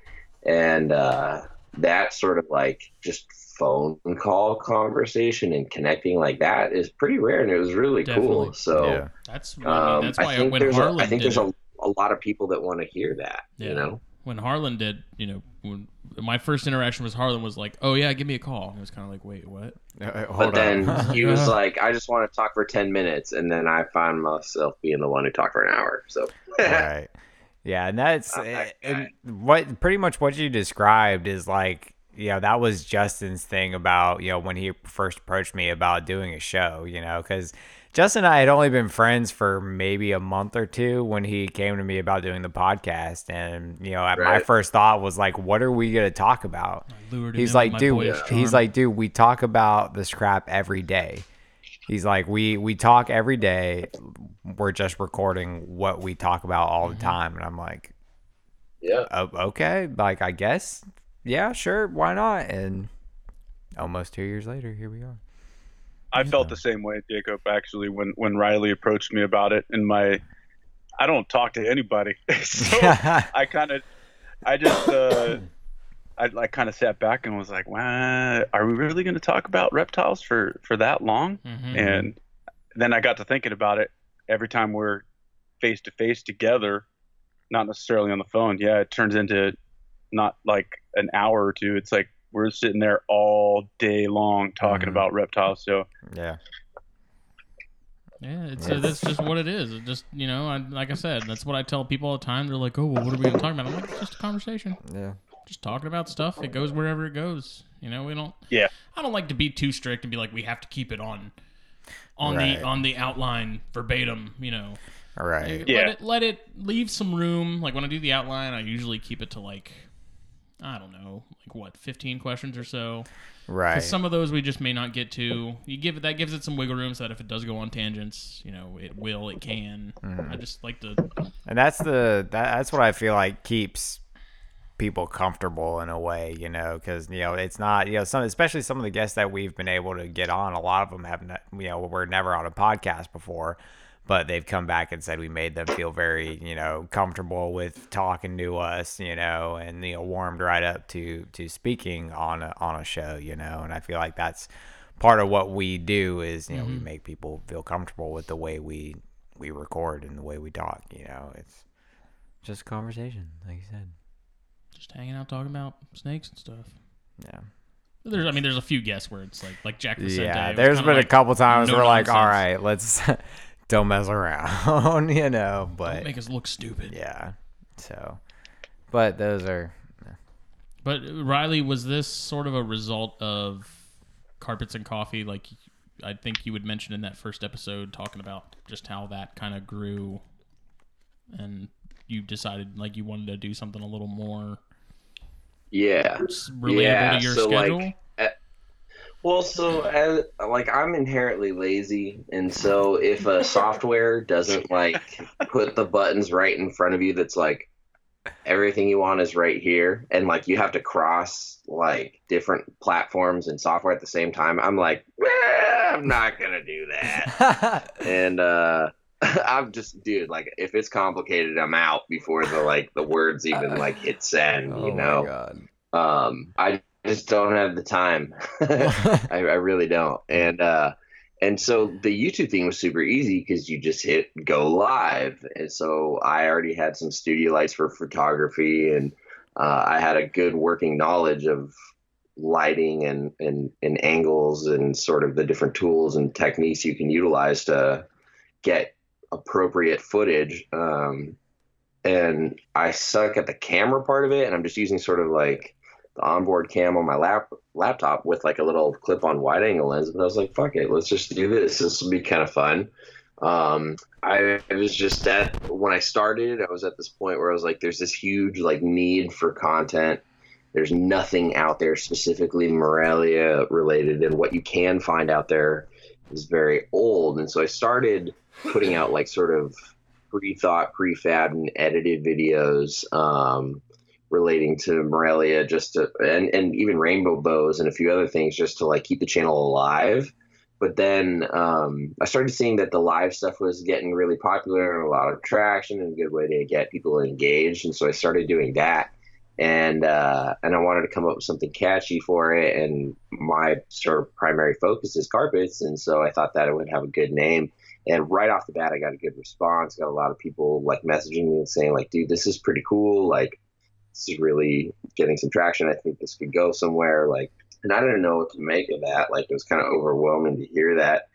and uh, that sort of like just phone call conversation and connecting like that is pretty rare and it was really Definitely. cool so Yeah. That's I mean, um, that's I why think when there's Harlan I think did there's a, a lot of people that want to hear that Yeah. you know when Harlan did, you know, when my first interaction with Harlan was like, "Oh yeah, give me a call." And it was kind of like, "Wait, what?" Uh, Hold but then he was like I just want to talk for 10 minutes and then I found myself being the one who talked for an hour so right. Yeah, and that's Not that and what pretty much what you described is like you know that was Justin's thing about you know when he first approached me about doing a show, you know, because Justin and I had only been friends for maybe a month or two when he came to me about doing the podcast, and you know my first thought was like, what are we gonna talk about? I lured him He's like, dude. boyish He's charm. like, dude. We talk about this crap every day. He's like, we we talk every day. We're just recording what we talk about all Mm-hmm. the time, and I'm like, yeah okay, like I guess, yeah, sure, why not? And almost two years later, here we are. I felt the same way, Jacob. Actually, when when Riley approached me about it, and my, I don't talk to anybody, so I kind of, I just, uh, I like kind of sat back and was like, "Wow, are we really going to talk about reptiles for for that long?" Mhm. And then I got to thinking about it. Every time we're face to face together, not necessarily on the phone, yeah, it turns into not like an hour or two. It's like we're sitting there all day long talking Mhm. about reptiles. So yeah, Yeah, it's Yeah. uh, that's just what it is. It just you know, I, like I said, that's what I tell people all the time. They're like, "Oh, well, what are we gonna talk about?" I'm like, "It's just a conversation, yeah, just talking about stuff. It goes wherever it goes." You know, we don't. Yeah. I don't like to be too strict and be like, "We have to keep it on, on Right. the on the outline verbatim." You know, all right, Like, Yeah. Let it let it leave some room. Like when I do the outline, I usually keep it to like, I don't know, like what, 15 questions or so. right. Some of those we just may not get to. You give it that gives it some wiggle room so that if it does go on tangents, you know, it will, it can. Mm-hmm. I just like to. and that's the that, that's what I feel like keeps people comfortable in a way, you know, because you know it's not you know some especially some of the guests that we've been able to get on. A lot of them have not, you know were never on a podcast before, but they've come back and said we made them feel very you know comfortable with talking to us, you know, and you know warmed right up to to speaking on a, on a show, you know, and I feel like that's part of what we do is you know we mm-hmm. make people feel comfortable with the way we we record and the way we talk you know it's just a conversation like you said Just hanging out talking about snakes and stuff. yeah There's, I mean, there's a few guests where it's like, like Jack Vicente. yeah there's been like, a couple times no we're like all right, let's don't mess around you know But Don't but make us look stupid. yeah so but those are But Riley, was this sort of a result of carpets and coffee? Like, I think you would mention in that first episode, talking about just how that kind of grew, and you decided like you wanted to do something a little more yeah s- relatable Yeah, to your so, like, schedule. Well, so as, like I'm inherently lazy, and so if a software doesn't like put the buttons right in front of you, that's like everything you want is right here, and like you have to cross like different platforms and software at the same time. I'm like, "Eh, I'm not gonna do that, and uh, I'm just, dude, like if it's complicated, I'm out before the like the words even like hit send, oh you know. my god Um, I just don't have the time. I, I really don't. And uh, and so the YouTube thing was super easy because you just hit go live. And so I already had some studio lights for photography, and uh, I had a good working knowledge of lighting and, and and angles and sort of the different tools and techniques you can utilize to get appropriate footage. Um, and I suck at the camera part of it, and I'm just using sort of like the onboard cam on my lap laptop with like a little clip-on wide-angle lens. But I was like, "Fuck it, let's just do this. This will be kind of fun." Um, I, was just at when I started, I was at this point where I was like, there's this huge like need for content. There's nothing out there specifically Morelia related, and what you can find out there is very old. And so I started putting out like sort of pre-thought, prefab, and edited videos um, relating to Morelia, just to, and and even rainbow boas and a few other things, just to like keep the channel alive. But then um, I started seeing that the live stuff was getting really popular and a lot of traction and a good way to get people engaged. And so I started doing that. And uh, and I wanted to come up with something catchy for it. And my sort of primary focus is carpets, and so I thought that it would have a good name. And right off the bat, I got a good response. Got a lot of people like messaging me and saying like, "Dude, this is pretty cool. Like, this is really getting some traction. I think this could go somewhere." Like, and I didn't know what to make of that. Like, it was kind of overwhelming to hear that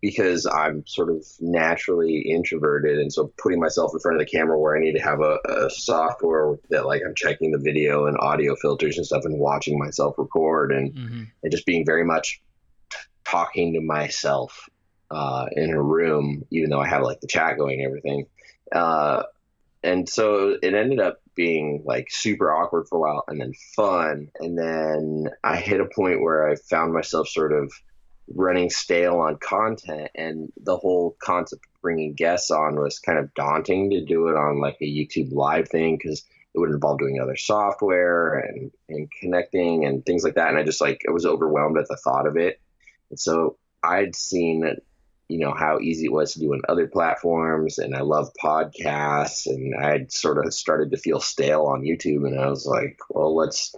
because I'm sort of naturally introverted, and so putting myself in front of the camera where I need to have a, a software that like I'm checking the video and audio filters and stuff and watching myself record and Mm-hmm. and just being very much talking to myself uh, in a room, even though I have like the chat going and everything. Uh, and so it ended up being like super awkward for a while and then fun. And then I hit a point where I found myself sort of running stale on content and the whole concept of bringing guests on was kind of daunting to do it on like a YouTube live thing because it would involve doing other software and, and connecting and things like that. And I just like, I was overwhelmed at the thought of it. And so I'd seen, you know, how easy it was to do on other platforms. And I love podcasts. And I'd sort of started to feel stale on YouTube. And I was like, well, let's,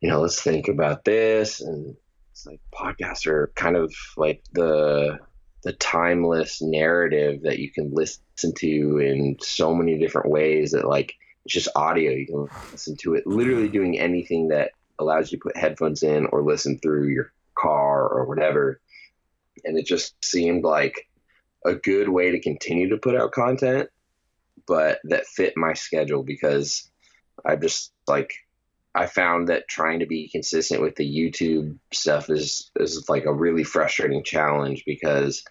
you know, let's think about this. And it's like podcasts are kind of like the, the timeless narrative that you can listen to in so many different ways that like it's just audio you can listen to it literally doing anything that allows you to put headphones in or listen through your car or whatever and it just seemed like a good way to continue to put out content but that fit my schedule because i just like I found that trying to be consistent with the YouTube stuff is is like a really frustrating challenge because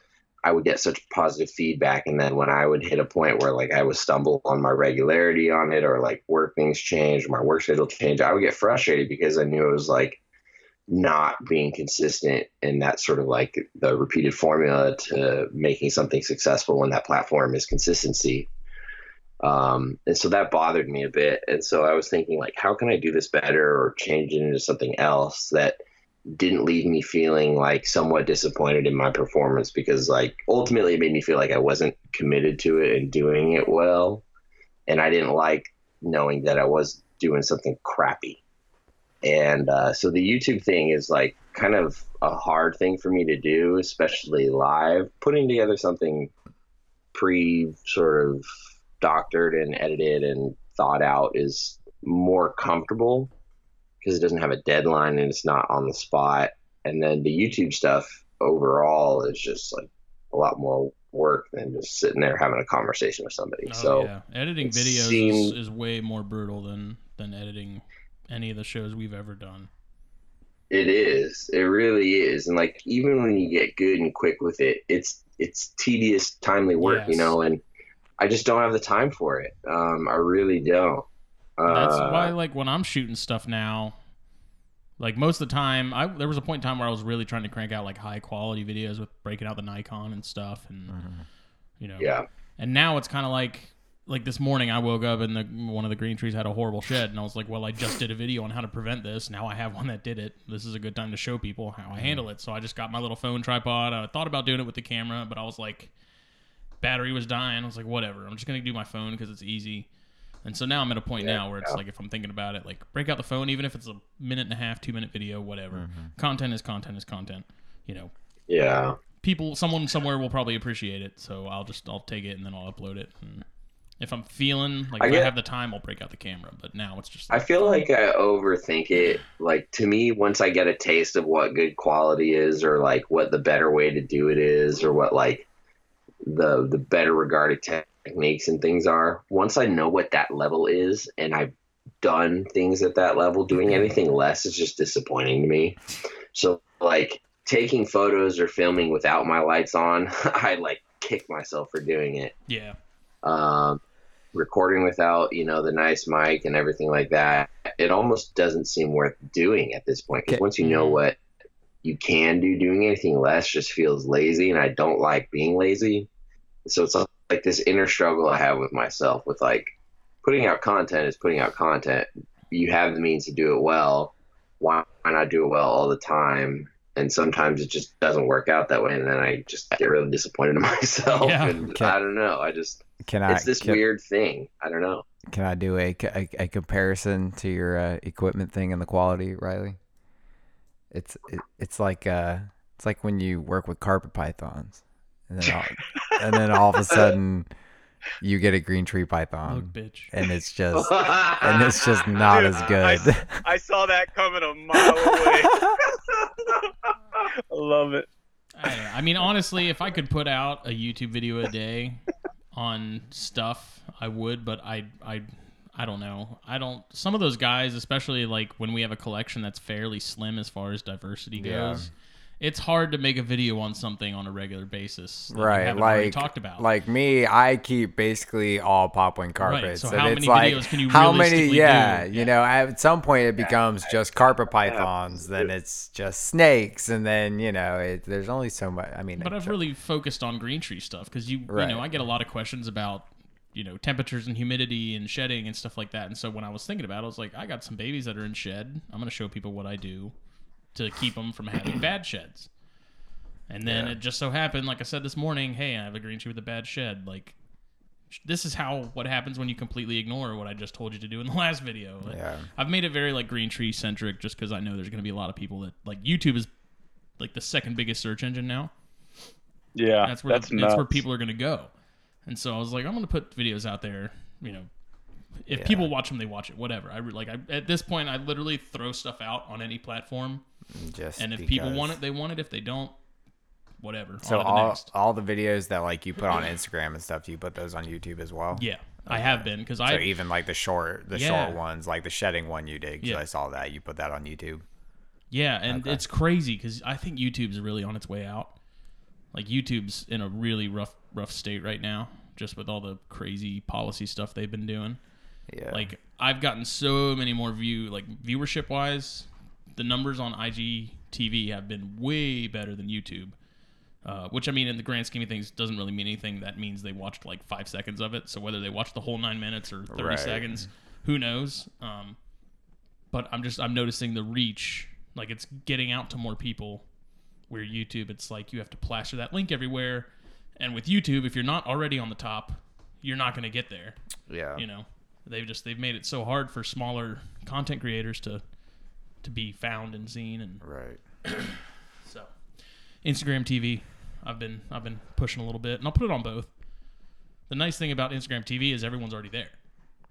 I would get such positive feedback and then when I would hit a point where like I would stumble on my regularity on it or like work things change, my work schedule change, I would get frustrated because I knew it was like not being consistent and that sort of like the repeated formula to making something successful when that platform is consistency. Um, and so that bothered me a bit. And so I was thinking, like, how can I do this better or change it into something else that didn't leave me feeling like somewhat disappointed in my performance? Because, like, ultimately it made me feel like I wasn't committed to it and doing it well. And I didn't like knowing that I was doing something crappy. And uh, so the YouTube thing is like kind of a hard thing for me to do, especially live. Putting together something pre sort of doctored and edited and thought out is more comfortable because it doesn't have a deadline and it's not on the spot. And then the YouTube stuff overall is just like a lot more work than just sitting there having a conversation with somebody. Oh, so yeah. editing videos seemed- is, is way more brutal than than editing any of the shows we've ever done. It is. It really is. And like even when you get good and quick with it, it's it's tedious, timely work, you know, and I just don't have the time for it. Um, I really don't. That's Uh, why, like, when I'm shooting stuff now, like most of the time, I there was a point in time where I was really trying to crank out like high quality videos with breaking out the Nikon and stuff, and you know, Yeah. And now it's kind of like like this morning I woke up and the one of the green trees had a horrible shed, and I was like, well, I just did a video on how to prevent this. Now I have one that did it. This is a good time to show people how I handle it. So I just got my little phone tripod. I thought about doing it with the camera, but I was like, battery was dying. I was like, whatever. I'm just gonna do my phone because it's easy. And so now I'm at a point Yeah, now where it's yeah. like if I'm thinking about it, like break out the phone, even if it's a minute and a half, two minute video, whatever. Mm-hmm. Content is content is content. You know, Yeah. people, someone somewhere will probably appreciate it. So I'll just I'll take it and then I'll upload it. And if I'm feeling like I if I get- have the time, I'll break out the camera. But now it's just I feel like I overthink it. Like to me, once I get a taste of what good quality is, or like what the better way to do it is, or what like the the better regarded techniques and things are. Once I know what that level is, and I've done things at that level, doing anything less is just disappointing to me. So like taking photos or filming without my lights on, I like kick myself for doing it. Yeah. Um, recording without you know the nice mic and everything like that, it almost doesn't seem worth doing at this point. Because once you know mm-hmm. what you can do, doing anything less just feels lazy, and I don't like being lazy. So it's like this inner struggle I have with myself with like putting out content is putting out content. You have the means to do it well. Why not do it well all the time? And sometimes it just doesn't work out that way, and then I just get really disappointed in myself. Yeah. and Okay. I don't know. I just Can I? it's this can, weird thing. I don't know. Can I do a, a, a comparison to your uh, equipment thing and the quality, Riley? It's it, it's like uh it's like when you work with carpet pythons, and then all, and then all of a sudden you get a green tree Look, python, bitch. and it's just and it's just not Dude, as good. I saw that coming a mile away. I love it. I. I mean, honestly, if I could put out a YouTube video a day on stuff, I would. But I, I, I don't know. I don't. Some of those guys, especially like when we have a collection that's fairly slim as far as diversity Yeah. Goes, it's hard to make a video on something on a regular basis. that right, haven't like talked about. like me, I keep basically all pop wing carpets. so and how it's many like, videos can you how many? Yeah, do? you know, at some point it becomes just carpet pythons, then it's just snakes, and then you know, it, there's only so much. I mean, But I've really focused on green tree stuff because you, you know, I get a lot of questions about, you know, temperatures and humidity and shedding and stuff like that. And so when I was thinking about it, I was like, I got some babies that are in shed. I'm going to show people what I do to keep them from having bad sheds. And then Yeah. it just so happened, like I said this morning, hey, I have a green tree with a bad shed. Like, this is how what happens when you completely ignore what I just told you to do in the last video. Like, Yeah. I've made it very like green tree centric, just because I know there's going to be a lot of people that like YouTube is like the second biggest search engine now. Yeah, That's where that's that's where people are going to go. And so I was like, I'm going to put videos out there. You know, if Yeah. people watch them, they watch it. Whatever. I re- like. I, at this point, I literally throw stuff out on any platform, just and if people want it, they want it. If they don't, whatever. So all next. all the videos that like you put on Instagram and stuff, you put those on YouTube as well? Yeah, I have been because So I even like the short the Yeah. short ones, like the shedding one you did, Yeah. I saw that you put that on YouTube. Yeah, and Okay. it's crazy because I think YouTube's really on its way out. Like YouTube's in a really rough, rough state right now, just with all the crazy policy stuff they've been doing. Yeah. Like I've gotten so many more view, like viewership wise, the numbers on IGTV have been way better than YouTube. Uh, which I mean, in the grand scheme of things, doesn't really mean anything. That means they watched like five seconds of it. So whether they watched the whole nine minutes or thirty Right. seconds, who knows? Um, but I'm just I'm noticing the reach, like it's getting out to more people. Where YouTube, it's like you have to plaster that link everywhere, and with YouTube, if you're not already on the top, you're not going to get there. yeah. You know, they've just they've made it so hard for smaller content creators to to be found and seen, and Right. so Instagram TV, I've been I've been pushing a little bit, and I'll put it on both. The nice thing about Instagram TV is everyone's already there.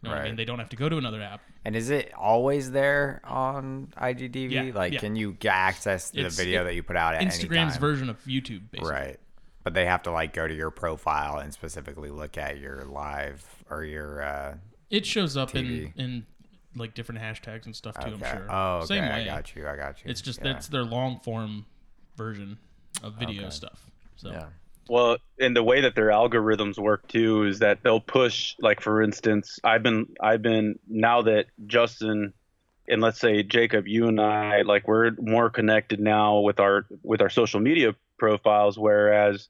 You know what I Right. mean? They don't have to go to another app. And is it always there on IGTV? Yeah, like, yeah. can you access to It's- the video it- that you put out at any Instagram's version of YouTube, basically. Right. But they have to like go to your profile and specifically look at your live or your. uh It shows up in in like different hashtags and stuff too. Okay. I'm sure. Oh, okay. Same way. I got you. I got you. It's just yeah. that's their long form version of video Okay. stuff. So Yeah. Well, and the way that their algorithms work too is that they'll push like for instance, I've been I've been now that Justin and let's say Jacob, you and I like we're more connected now with our with our social media profiles whereas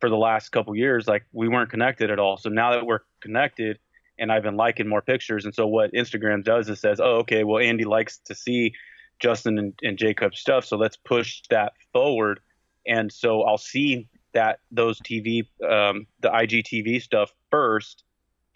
for the last couple years like we weren't connected at all. So now that we're connected and I've been liking more pictures and so what Instagram does is says, "Oh, okay, well Andy likes to see Justin and, and Jacob's stuff, so let's push that forward." And so I'll see that those TV, um, the IGTV stuff first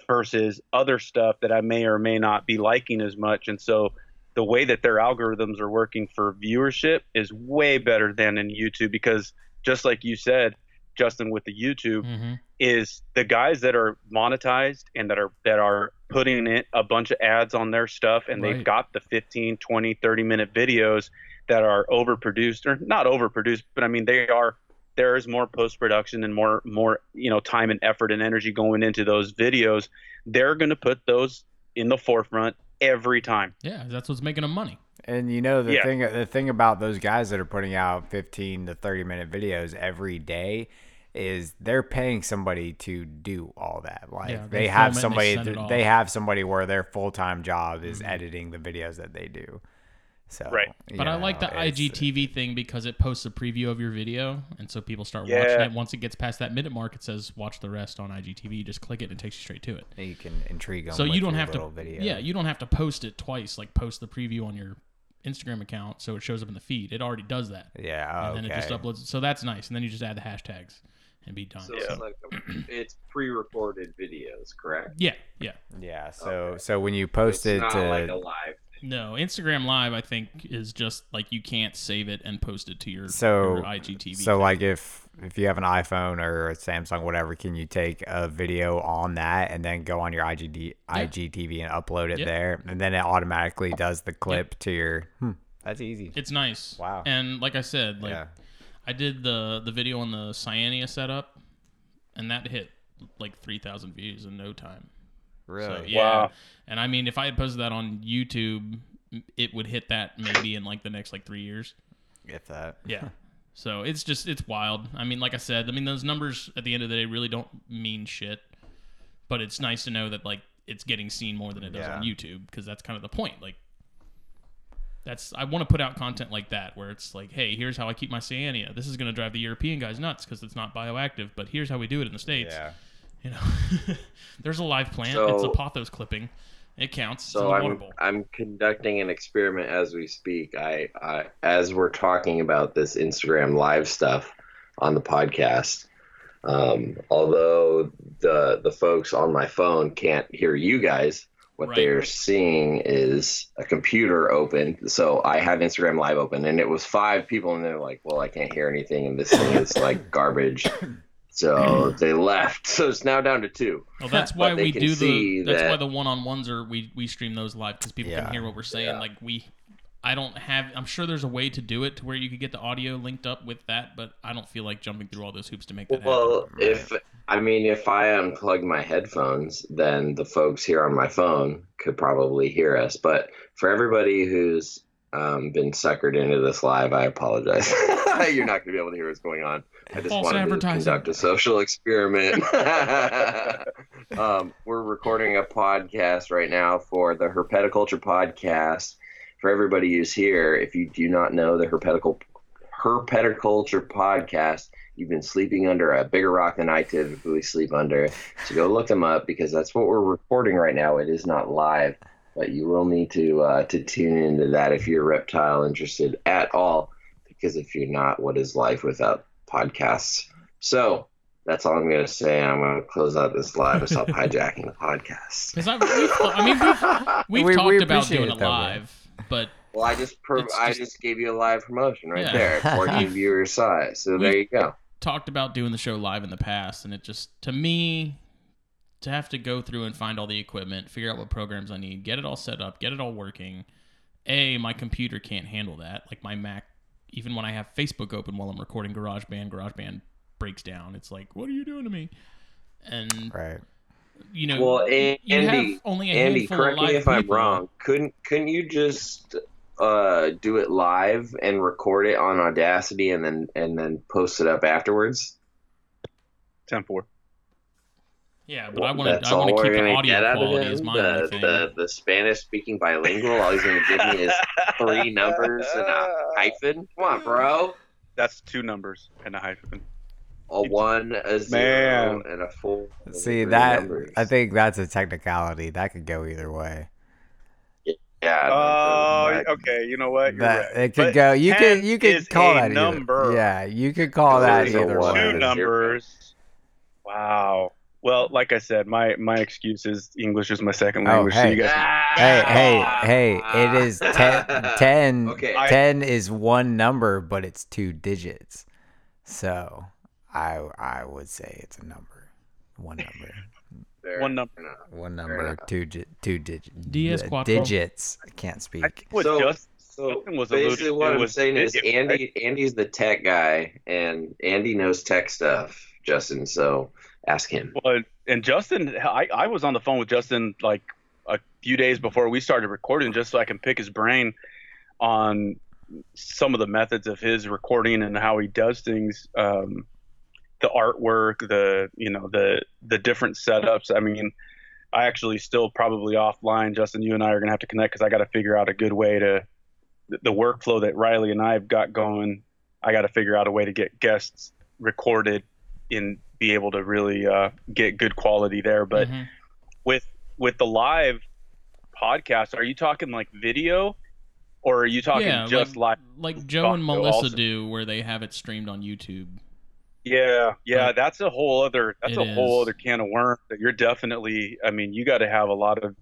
versus other stuff that I may or may not be liking as much. And so the way that their algorithms are working for viewership is way better than in YouTube because just like you said, Justin, with the YouTube, hmm is the guys that are monetized and that are that are putting in a bunch of ads on their stuff and Right. they've got the 15 20 30 minute videos that are overproduced or not overproduced but i mean they are there is more post production and more more you know time and effort and energy going into those videos they're going to put those in the forefront every time yeah, that's what's making them money. And you know the Yeah. thing the thing about those guys that are putting out 15 to 30 minute videos every day is they're paying somebody to do all that. Like Yeah, they, they have film it and they somebody th- they have somebody where their full-time job is Mhm. editing the videos that they do. So Right. you But I like the it's- IGTV thing because it posts a preview of your video, and so people start Yeah. watching it. Once it gets past that minute mark, it says "Watch the rest on IGTV." You just click it, and it takes you straight to it. You can intrigue them. so you don't have to, video. yeah, you don't have to post it twice. Like post the preview on your Instagram account, so it shows up in the feed. It already does that, Yeah. and then it just uploads. So that's nice, and then you just add the hashtags and be done. So So, it's like a, it's pre-recorded videos, correct? yeah, yeah. Yeah. So Okay. so when you post it's it not to like a live. No, Instagram Live, I think, is just like you can't save it and post it to your, So- your IGTV. So thing. like if if you have an iPhone or a Samsung whatever, can you take a video on that and then go on your IGD IGTV and upload it Yeah. there, and then it automatically does the clip to your. Hmm, that's easy. it's nice. Wow. And like I said, like yeah. I did the the video on the Cyania setup, and that hit like three thousand views in no time. Really. So, yeah. Wow. And I mean, if I had posted that on YouTube, it would hit that maybe in like the next like three years. If that. Yeah. so it's just it's wild. I mean, like I said, I mean those numbers at the end of the day really don't mean shit, but it's nice to know that like it's getting seen more than it does on YouTube because that's kind of the point. Like. That's I want to put out content like that where it's like, hey, here's how I keep my cyania. This is going to drive the European guys nuts because it's not bioactive, but here's how we do it in the states. Yeah. You know, there's a live plant. it's a So- pothos clipping. It counts. So the I'm bowl. I'm conducting an experiment as we speak. I, I as we're talking about this Instagram live stuff on the podcast. Um, although the the folks on my phone can't hear you guys, what Right. they're seeing is a computer open. So I have Instagram live open, and it was five people, and they're like, "Well, I can't hear anything, and this thing is like garbage." So they left. So it's now down to two. Well, that's why we do the. That's that- why the one-on-ones are we we stream those live because people Yeah. can hear what we're saying. Yeah. Like we, I don't have. I'm sure there's a way to do it to where you could get the audio linked up with that, but I don't feel like jumping through all those hoops to make that Well, happen. if I mean, if I unplug my headphones, then the folks here on my phone could probably hear us. But for everybody who's um, been suckered into this live, I apologize. You're not going to be able to hear what's going on. I just False wanted to advertising. conduct a social experiment. um, we're recording a podcast right now for the Herpetoculture podcast. For everybody who's here, if you do not know the Herpeticul- Herpetoculture podcast, you've been sleeping under a bigger rock than I typically sleep under. So go look them up because that's what we're recording right now. It is not live, but you will need to uh, to tune into that if you're reptile interested at all. Because if you're not, what is life without podcasts? So that's all I'm going to say. I'm going to close out this live and stop hijacking the podcast. I, we've, I mean, we've, we've We- talked we about doing it it that way. Live, but Well, I just pro- It's I just- just gave you a live promotion right Yeah. there. 14 viewers saw it. So there you go. talked about doing the show live in the past, and it just to me to have to go through and find all the equipment, figure out what programs I need, get it all set up, get it all working. A, my computer can't handle that. Like my Mac, even when I have Facebook open while I'm recording GarageBand, GarageBand breaks down. It's like, what are you doing to me? And Right. You know, Well, A- you Andy, have only a Andy, handful correct of live me if I'm wrong. Couldn't couldn't you just uh, do it live and record it on Audacity and then and then post it up afterwards? Ten four. Yeah, but I want to. I want to keep the audio out of quality as my The, the the Spanish speaking bilingual. All he's gonna give me is three numbers and a hyphen. Come on, bro. That's two numbers and a hyphen. A one, a zero, Man. and a four. See Three that? numbers. I think that's a technicality. That could go either way. Yeah. Oh, that- okay. You know what? You're That right. it could But go. You 10 could you could call a that either- number. Yeah, you could call that There's a either one. way. two numbers. Wow. Well, like I said, my my excuse is English is my second Oh, language. So hey. you guys. Ah! Hey, hey, hey! It is ten. Ten, Okay. 10 is one number, but it's two digits. So, I I would say it's a number. One number. Fair One number. enough. One number. Two di- two digits. DS quattro. digits. I can't speak. think what So- just So Justin was basically, what I'm was saying is video, Andy. Andy's the tech guy, and Andy knows tech stuff. Justin, so ask him. Well, and Justin, I, I was on the phone with Justin like a few days before we started recording, just so I can pick his brain on some of the methods of his recording and how he does things. Um, the artwork, the you know the the different setups. I mean, I actually still probably offline. Justin, you and I are gonna have to connect because I got to figure out a good way to the, workflow that Riley and I have got going. I got to figure out a way to get guests recorded and be able to really uh, get good quality there. But Mhm. with with the live podcast, are you talking like video, or are you talking yeah, just like, live? like Joe and Melissa also. do, where they have it streamed on YouTube. Yeah, yeah, But that's a whole other that's it a whole is. other can of worms. That you're definitely. I mean, you got to have a lot of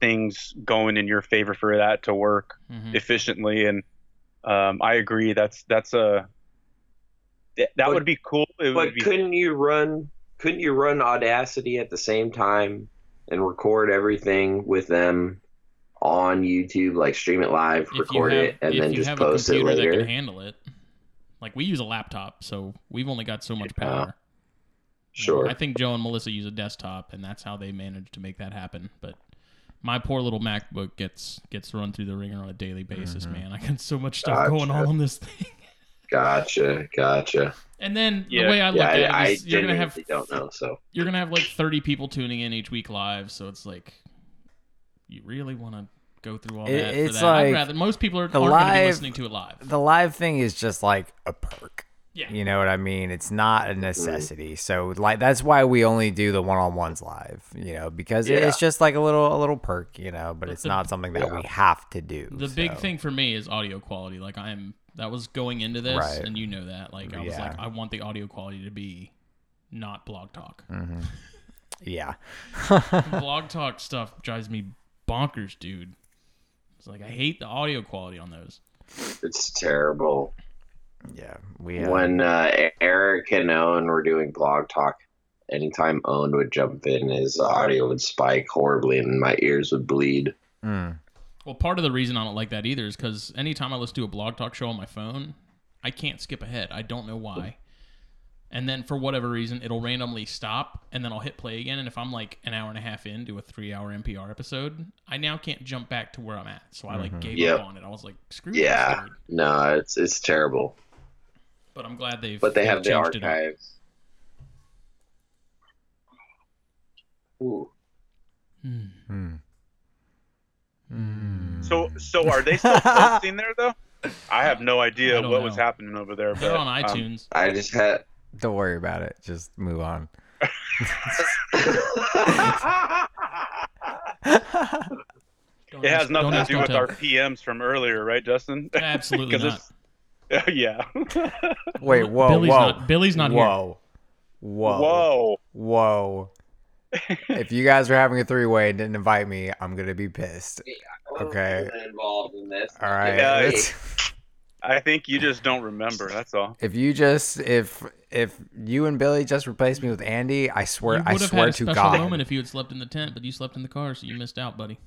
things going in your favor for that to work Mhm. efficiently, and um, I agree. That's that's a that, that But- would be cool. It But would be couldn't you run? Couldn't you run Audacity at the same time and record everything with them on YouTube, like stream it live, If record have, it, and then just post it computer that later? can handle it, like we use a laptop, so we've only got so much Yeah. power. Sure. I think Joe and Melissa use a desktop, and that's how they manage to make that happen. But my poor little MacBook gets gets run through the ringer on a daily basis, Mm-hmm. man. I got so much stuff going on on this thing. Gotcha, gotcha. And then Yeah. the way I look Yeah, at I, it I you're gonna have don't know. So you're gonna have like 30 people tuning in each week live, so it's like you really want to go through all It- that. it's for that. I'd like rather most people are, aren't the going to be live- listening to it live. the live thing is just like a perk. Yeah. You know what I mean? It's not a necessity. So like that's why we only do the one-on-ones live, you know, because Yeah. it's just like a little a little perk, you know, but But it's the- not something that Yeah. we have to do. The big thing for me is audio quality. Like I'm that was going into this, Right. and you know that. Like I was Yeah. like, I want the audio quality to be not blog talk. Mm-hmm. Yeah. blog talk stuff drives me bonkers, dude. It's like I hate the audio quality on those. it's terrible. yeah. We have, When uh, Eric and Owen were doing blog talk, anytime Owen would jump in, his audio would spike horribly, and my ears would bleed. Mm, Well, part of the reason I don't like that either is because anytime I listen to a blog talk show on my phone, I can't skip ahead. I don't know why. And then for whatever reason, it'll randomly stop, and then I'll hit play again. And if I'm like an hour and a half into a three-hour NPR episode, I now can't jump back to where I'm at. So I like gave Yep. up on it. I was like, screw Yeah. this. No, it's it's terrible. But I'm glad they've. But they they've the changed it up. archives. Ooh. Hmm. mm. Mm. So so are they still posting there though? I have no idea don't what was happening over there. They're but, on um, iTunes. I just had. Don't worry about it. Just move on. It has nothing don't to do with our PMs from earlier, right, Justin? Absolutely 'Cause not. it's- yeah. Wait, whoa, Billy's whoa. not. Billy's not here. whoa. Whoa. Whoa. Whoa. if you guys are having a three way and didn't invite me, I'm gonna be pissed. Okay. Involved in this. All right. Yeah, I think you just don't remember. That's all. if you just if if you and Billy just replaced me with Andy, I swear I swear had a to special God. moment if you had slept in the tent, but you slept in the car, so you missed out, buddy.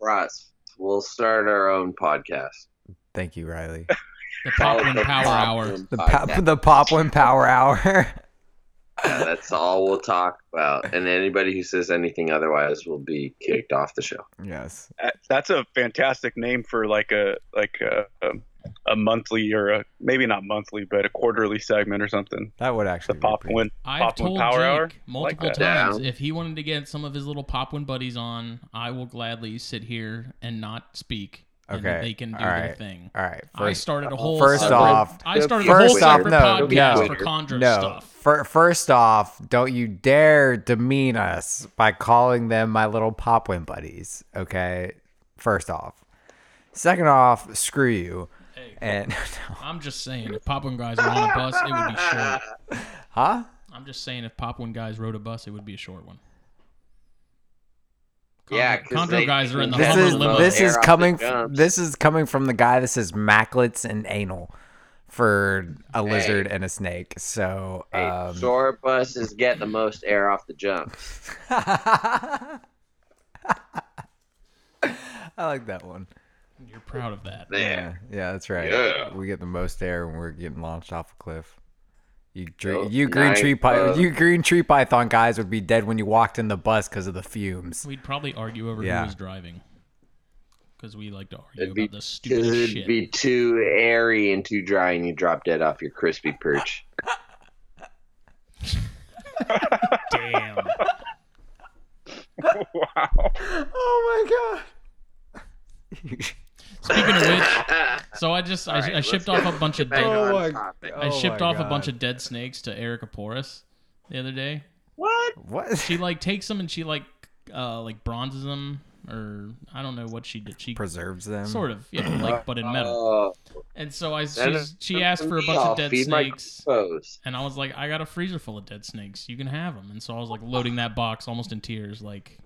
Ross, we'll start our own podcast. Thank you, Riley. The Call it Popwin the Power Hour. The Podcast. pop, the Popwin Power Hour. Yeah, that's all we'll talk about. And anybody who says anything otherwise will be kicked off the show. yes. That's a fantastic name for like a like a a, a monthly or a maybe not monthly, but a quarterly segment or something. That would actually be Pop pretty- Win I've Pop told Power Jake Hour? multiple Like times Yeah. if he wanted to get some of his little pop Popwin buddies on, I will gladly sit here and not speak. And Okay, they can do all their thing. All right. I started a whole first separate, off- I started a first whole off, separate no, podcast no, for Chondro no. stuff. Fir- first off, don't you dare demean us by calling them my little Popwin buddies. Okay. First off. Second off, screw you. Hey, And I'm just saying, if Popwin guys were on a bus, it would be short. huh? I'm just saying, if Popwin guys rode a bus, it would be a short one. Yeah, Chondro 'cause Chondro they- guys are in the This Hummer is limo. this is coming f- this is coming from the guy that says macklets and anal for a Hey. lizard and a snake. So Hey, um, short buses get the most air off the jumps. I like that one. You're proud of that. Yeah, yeah, that's right. Yeah. We get the most air when we're getting launched off a cliff. You, dr- you green Nice, tree py- uh, you green tree python guys would be dead when you walked in the bus because of the fumes. We'd probably argue over Yeah. who was driving. because we like to argue It'd be- about the Because stupidest it'd shit. be too airy and too dry, and you drop dead off your crispy perch. Damn. wow. Oh my god. Speaking of which, so I just I, All right, I shipped off a bunch of dead. Oh my- topic. I Oh shipped my off a bunch of dead snakes to Erica Porras the other day. What? what? She like takes them and she like uh like bronzes them or I don't know what she did. She preserves them. sort of yeah like but in metal. Oh, And so I that she's, she asked for a bunch I'll of dead snakes. And I was like, I got a freezer full of dead snakes. You can have them. And so I was like loading that box almost in tears. Like,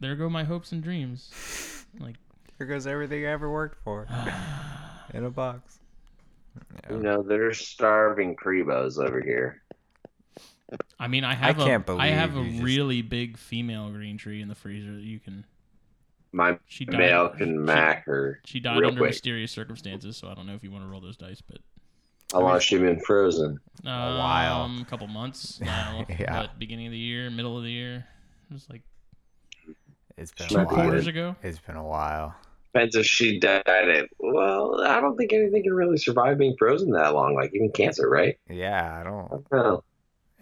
there go my hopes and dreams. Like, Here goes everything I ever worked for in a box. You know, there's starving Cribos over here. I mean, I have can't a, I have a just- really big female green tree in the freezer that you can. My She died. male she- can mac her. She died real under quick. mysterious circumstances, so I don't know if you want to roll those dice, but How long has she been frozen? um, a while. a couple months now. Yeah. What, beginning of the year, middle of the year, it was like It's been two a while. quarters ago. It's been a while. Depends if she died it. Well, I don't think anything can really survive being frozen that long, like even cancer, right? Yeah, I don't. I don't know.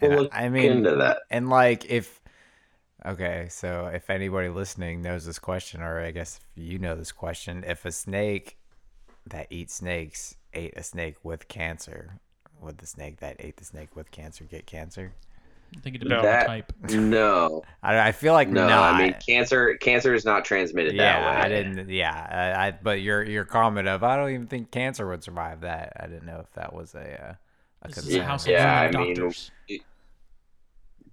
We'll I- look I mean, into that. and like if okay so if anybody listening knows this question or i guess if you know this question if a snake that eats snakes ate a snake with cancer would the snake that ate the snake with cancer get cancer I think it No. depends on the type. No, i, I feel like no. not. I mean, cancer cancer is not transmitted yeah that way. i didn't yeah I, I but your your comment of i don't even think cancer would survive that i didn't know if that was a uh, a This is concern. a house of Yeah, German I mean, doctors.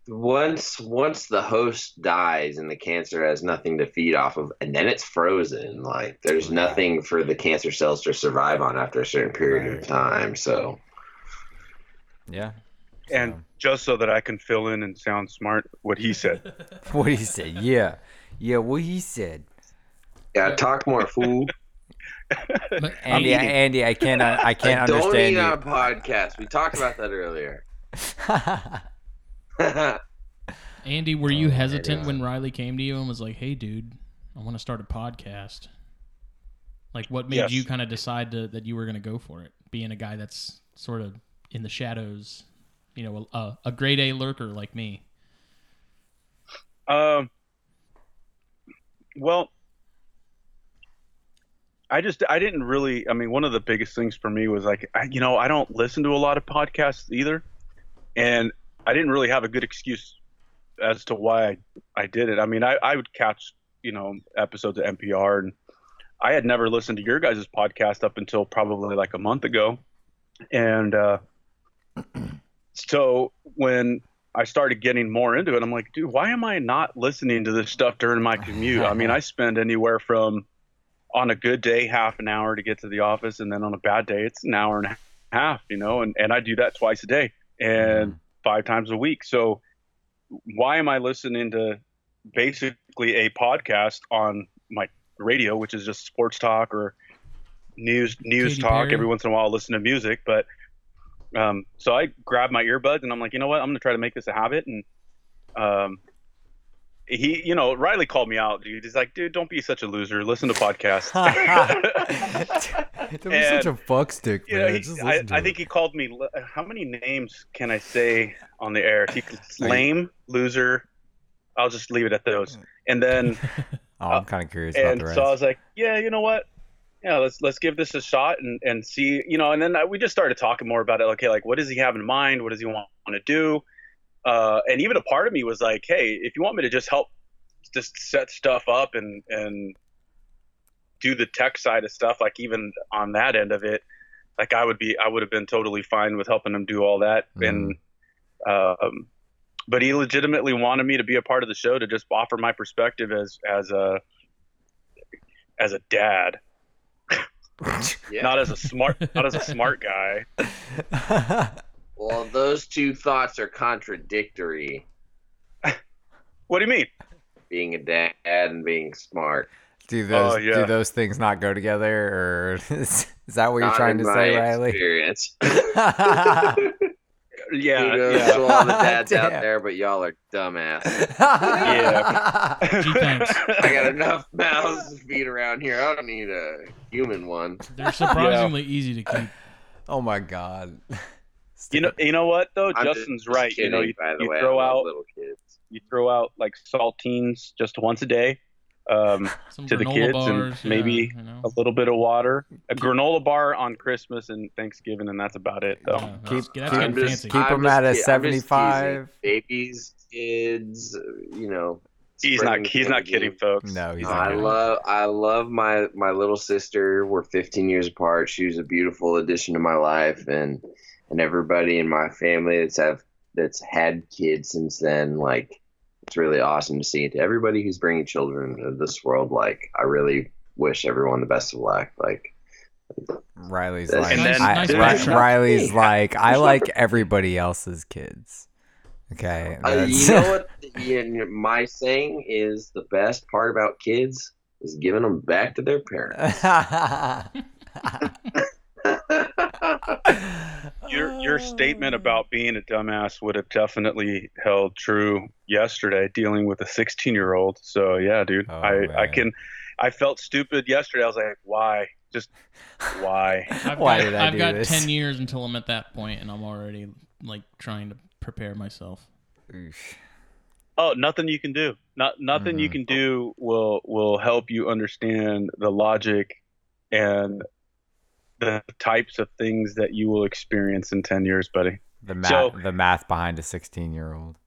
Once once the host dies and the cancer has nothing to feed off of, and then it's frozen. Like there's Right. nothing for the cancer cells to survive on after a certain period Right. of time. So yeah And just so that I can fill in and sound smart, what he said. what he said yeah yeah what he said yeah, talk more, fool. But Andy, eating. Andy, I can't, uh, I can't Don't understand eat on a podcast. We talked about that earlier. Andy, were you Oh, hesitant yeah. when Riley came to you and was like, "Hey, dude, I want to start a podcast"? Like, what made Yes. you kind of decide to, that you were going to go for it? Being a guy that's sort of in the shadows, you know, a, a grade A lurker like me. Um. Well, I just I didn't really. I mean, one of the biggest things for me was like, I, you know, I don't listen to a lot of podcasts either, and I didn't really have a good excuse as to why I, I did it. I mean, I, I would catch you know episodes of NPR, and I had never listened to your guys' podcast up until probably like a month ago, and uh, so when I started getting more into it. I'm like, dude, why am I not listening to this stuff during my commute? I mean, I spend anywhere from on a good day half an hour to get to the office, and then on a bad day it's an hour and a half, you know, and, and I do that twice a day and mm-hmm. five times a week. So why am I listening to basically a podcast on my radio, which is just sports talk or news news Katy talk? Perry. Every once in a while, I'll listen to music, but um, so I grabbed my earbuds and I'm like, you know what? I'm gonna try to make this a habit. And um, he, you know, Riley called me out, dude. He's like, dude, don't be such a loser. Listen to podcasts. Don't be such a fuckstick, you man. know, he, Just I, to I think he called me. How many names can I say on the air? He, lame, loser. I'll just leave it at those. And then Oh, I'm kind of curious about and the rest. so I was like, yeah, you know what? Yeah, let's let's give this a shot and and see, you know. And then I, we just started talking more about it. Okay, like what does he have in mind? What does he want, want to do? Uh, and even a part of me was like, hey, if you want me to just help, just set stuff up and and do the tech side of stuff, like even on that end of it, like I would be, I would have been totally fine with helping him do all that. And um, but he legitimately wanted me to be a part of the show to just offer my perspective as as a as a dad, Yeah. not as a smart not as a smart guy. well, those two thoughts are contradictory. What do you mean? Being a dad and being smart. do oh, those Oh, yeah. do those things not go together, or is, is that what you're trying in to say, my Riley? Experience. yeah, Kudos yeah. to all the dads out there, but y'all are dumbass. Gee, thanks. I got enough mouths to feed around here. I don't need a human one. They're surprisingly easy to keep. oh my god. You know, you know what though? I'm just- Justin's just right. you know, you, by the you way, throw out little kids. you throw out like saltines just once a day, um, to the kids, bars, and yeah, maybe you know. a little bit of water, a granola bar on Christmas and Thanksgiving, and that's about it. Though. Yeah, Keep- that's, that's keep- getting just- fancy. keep I'm 'em just at a ki- I'm 75. Babies, kids, uh, you know. He's not. He's not candy. kidding, folks. No, he's not. I kidding. love I love my my little sister. We're 15 years apart. She was a beautiful addition to my life, and and everybody in my family that's have that's had kids since then. Like it's really awesome to see. To everybody who's bringing children into this world, like I really wish everyone the best of luck. Like Riley's And like, then- I- Nice Ri- backtrack. Riley's Hey, like, I there's no- like everybody else's kids. Okay, uh, that's- you know what? Yeah, my saying is the best part about kids is giving them back to their parents. Your your statement about being a dumbass would have definitely held true yesterday, dealing with a 16 year old. So yeah, dude, Oh, I I can. I felt stupid yesterday. I was like, why? Just why? I've Why got, did I I've do got this? 10 years until I'm at that point, and I'm already like trying to prepare myself. Oof. Oh, nothing you can do. Not nothing you Mhm. can do will will help you understand the logic and the types of things that you will experience in 10 years, buddy. the math, So- the math behind a 16 year old.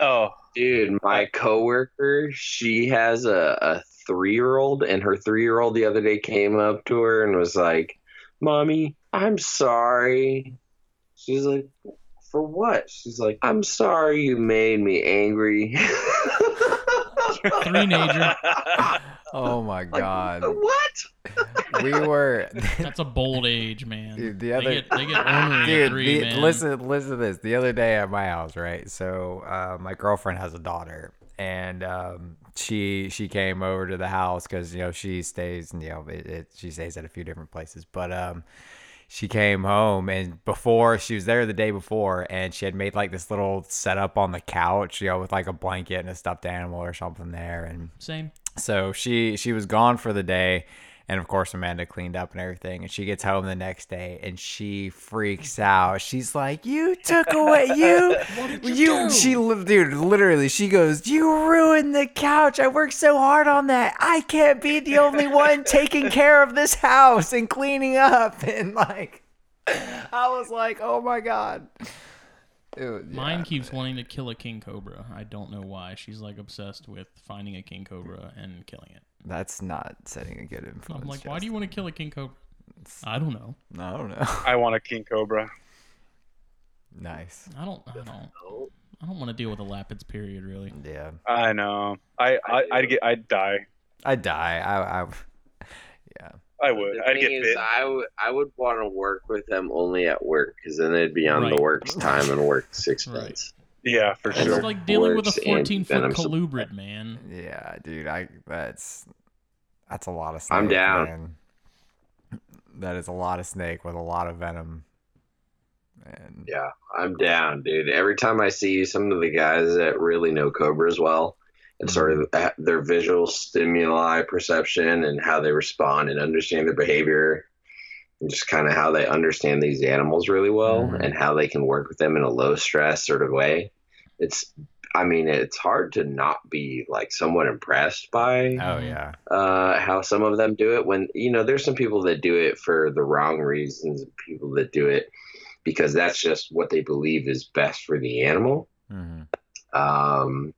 Oh, Dude, my coworker, she has a, a three year old, and her three year old the other day came up to her and was like, Mommy, I'm sorry. She's like, For what? She's like, I'm sorry you made me angry. Three-nager. Oh my Like, god. What? we were That's a bold age, man. Dude, the they other get, they get ornery at Dude, three, the- man. listen, listen to this. The other day at my house, right? So, uh, my girlfriend has a daughter, and um, she she came over to the house because you know she stays, you know, it, it, she stays at a few different places, but um, she came home and before she was there the day before, and she had made like this little setup on the couch, you know, with like a blanket and a stuffed animal or something there, and Same. So she she was gone for the day, and of course Amanda cleaned up and everything. And she gets home the next day and she freaks out. She's like, "You took away you you." you? She dude, literally, she goes, "You ruined the couch. I worked so hard on that. I can't be the only one taking care of this house and cleaning up." And like, I was like, "Oh my god." Dude, Mine keeps wanting to kill a king cobra. I don't know why. She's like obsessed with finding a king cobra and killing it. That's not setting a good influence. I'm like, why do you want to kill a king cobra? I don't know. I don't know. I want a king cobra. nice. I don't. I don't. I don't want to deal with Elapids period, really. Yeah. I know. I, I I'd get. I'd die. I'd die. I, I yeah. I would. The I'd thing get is, bit. I would I would want to work with them only at work because then they'd be on Right. the work's time and work's expense. Yeah, for It's Sure. It's like dealing with a 14 foot venom supply. colubrid, man. Yeah, dude. I that's that's a lot of snake. I'm down. man. That is a lot of snake with a lot of venom. And Yeah, I'm down, dude. Every time I see some of the guys that really know cobras well, and sort of their visual stimuli perception and how they respond and understand their behavior, and just kind of how they understand these animals really well Mhm. and how they can work with them in a low stress sort of way. It's, I mean, it's hard to not be like somewhat impressed by oh yeah. uh, how some of them do it when you know there's some people that do it for the wrong reasons people that do it because that's just what they believe is best for the animal hmm um,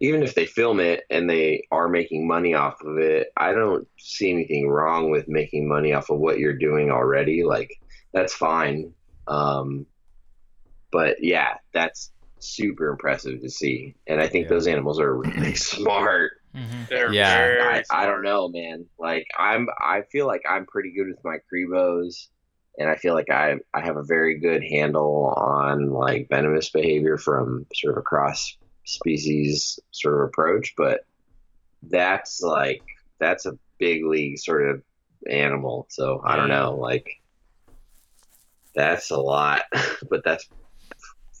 even if they film it and they are making money off of it i don't see anything wrong with making money off of what you're doing already like that's fine um, but yeah that's super impressive to see and i think Yeah. those animals are really smart hmm Yeah. I, I don't know, man. Like I'm, I feel like I'm pretty good with my Cribos, and I feel like I, I have a very good handle on like venomous behavior from sort of a cross species sort of approach. But that's like that's a big league sort of animal. So I don't know, like that's a lot, but that's